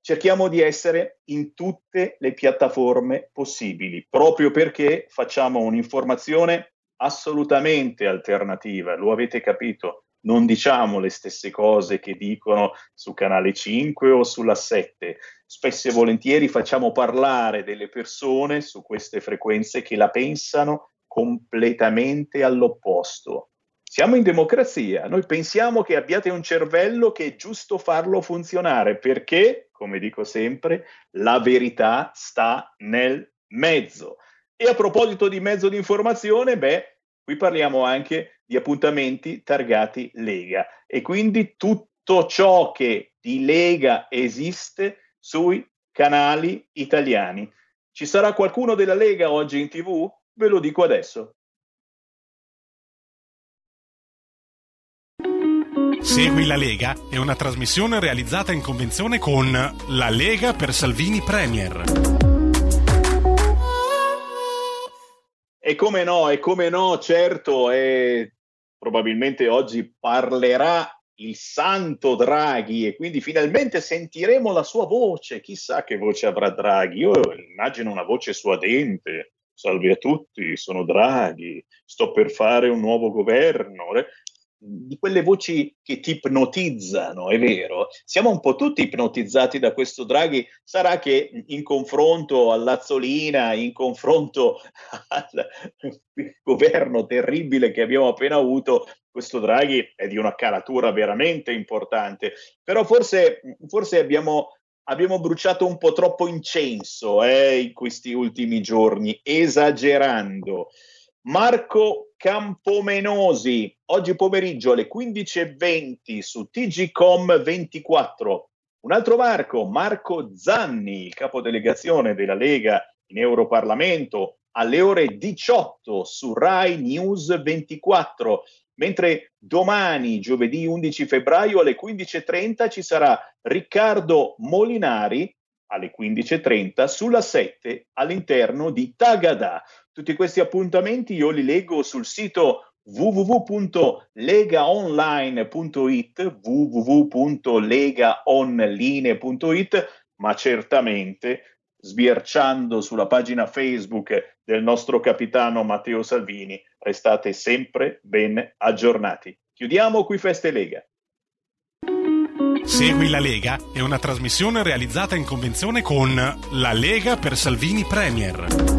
Cerchiamo di essere in tutte le piattaforme possibili, proprio perché facciamo un'informazione assolutamente alternativa, lo avete capito non diciamo le stesse cose che dicono su Canale 5 o sulla 7. Spesso e volentieri facciamo parlare delle persone su queste frequenze che la pensano completamente all'opposto. Siamo in democrazia, noi pensiamo che abbiate un cervello che è giusto farlo funzionare perché, come dico sempre, la verità sta nel mezzo. E a proposito di mezzo di informazione, beh, qui parliamo anche di appuntamenti targati Lega e quindi tutto ciò che di Lega esiste sui canali italiani. Ci sarà qualcuno della Lega oggi in tv? Ve lo dico adesso. Segui la Lega è una trasmissione realizzata in convenzione con La Lega per Salvini Premier. E come no, e come no, certo, e probabilmente oggi parlerà il santo Draghi e quindi finalmente sentiremo la sua voce. Chissà che voce avrà Draghi. Io immagino una voce suadente. Salve a tutti, sono Draghi, sto per fare un nuovo governo di quelle voci che ti ipnotizzano, è vero. Siamo un po' tutti ipnotizzati da questo Draghi. Sarà che in confronto all'Azzolina, in confronto al governo terribile che abbiamo appena avuto, questo Draghi è di una caratura veramente importante. Però forse, forse abbiamo, abbiamo bruciato un po' troppo incenso eh, in questi ultimi giorni, esagerando. Marco Campomenosi, oggi pomeriggio alle 15.20 su TGCom 24. Un altro Marco, Marco Zanni, il capodelegazione della Lega in Europarlamento, alle ore 18 su Rai News 24. Mentre domani, giovedì 11 febbraio alle 15.30 ci sarà Riccardo Molinari alle 15.30 sulla 7 all'interno di Tagada. Tutti questi appuntamenti io li leggo sul sito www.legaonline.it www.legaonline.it ma certamente sbirciando sulla pagina Facebook del nostro capitano Matteo Salvini restate sempre ben aggiornati. Chiudiamo qui Feste Lega. Segui la Lega è una trasmissione realizzata in convenzione con La Lega per Salvini Premier.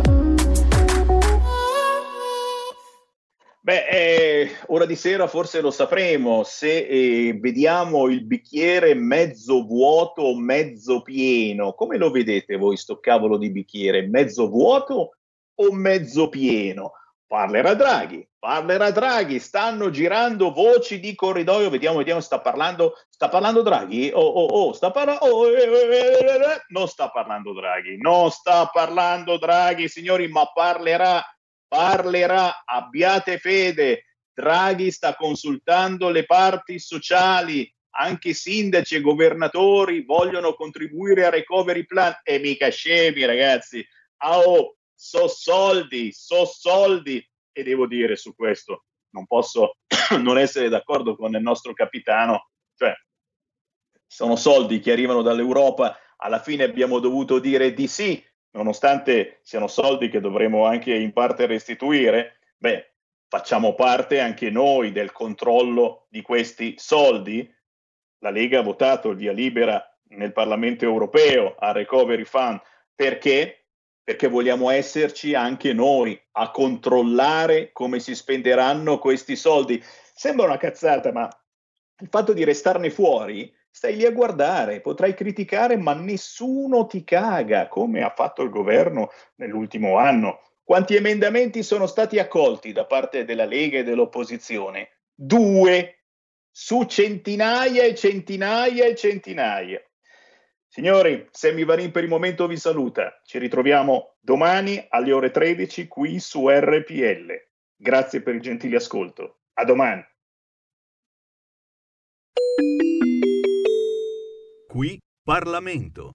Beh, eh, ora di sera forse lo sapremo se eh, vediamo il bicchiere mezzo vuoto o mezzo pieno. Come lo vedete voi sto cavolo di bicchiere? Mezzo vuoto o mezzo pieno? Parlerà Draghi, parlerà Draghi, stanno girando voci di corridoio, vediamo, vediamo, sta parlando, sta parlando Draghi? Oh, oh, oh, sta parlando, oh, eh, eh, eh, non sta parlando Draghi, non sta parlando Draghi, signori, ma parlerà parlerà, abbiate fede, Draghi sta consultando le parti sociali, anche sindaci e governatori vogliono contribuire a recovery plan. E mica scemi ragazzi, ah, oh, so soldi, so soldi. E devo dire su questo non posso non essere d'accordo con il nostro capitano, cioè sono soldi che arrivano dall'Europa, alla fine abbiamo dovuto dire di sì nonostante siano soldi che dovremo anche in parte restituire, beh, facciamo parte anche noi del controllo di questi soldi. La Lega ha votato il via libera nel Parlamento europeo al Recovery Fund perché? Perché vogliamo esserci anche noi a controllare come si spenderanno questi soldi. Sembra una cazzata, ma il fatto di restarne fuori stai lì a guardare, potrai criticare, ma nessuno ti caga, come ha fatto il governo nell'ultimo anno. Quanti emendamenti sono stati accolti da parte della Lega e dell'opposizione? Due su centinaia e centinaia e centinaia. Signori, Sammy Varin per il momento vi saluta. Ci ritroviamo domani alle ore 13 qui su RPL. Grazie per il gentile ascolto. A domani. Qui Parlamento.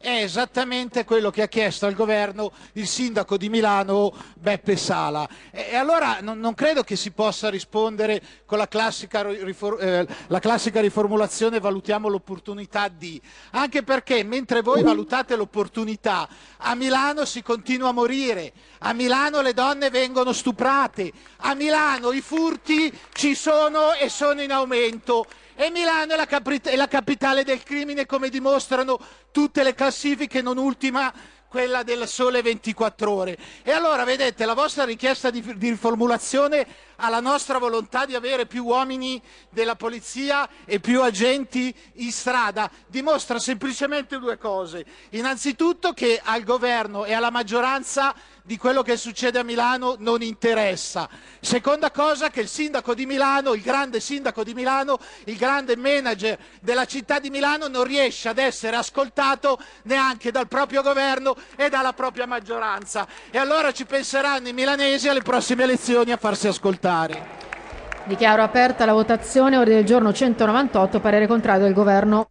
È esattamente quello che ha chiesto al governo il sindaco di Milano Beppe Sala. E, allora non, non, credo che si possa rispondere con la classica, eh, la classica riformulazione valutiamo l'opportunità di, anche perché mentre voi valutate l'opportunità, a Milano si continua a morire, a Milano le donne vengono stuprate, a Milano i furti ci sono e sono in aumento e Milano è la, capit- è la capitale del crimine, come dimostrano tutte le classifiche, non ultima quella del sole 24 ore. E allora, vedete, la vostra richiesta di, di, riformulazione ha la nostra volontà di avere più uomini della polizia e più agenti in strada, dimostra semplicemente due cose. Innanzitutto che al governo e alla maggioranza di quello che succede a Milano non interessa. Seconda cosa che il sindaco di Milano, il grande sindaco di Milano, il grande manager della città di Milano non riesce ad essere ascoltato neanche dal proprio governo e dalla propria maggioranza. E allora ci penseranno i milanesi alle prossime elezioni a farsi ascoltare. Dichiaro aperta la votazione, ordine del giorno 198, parere contrario del governo.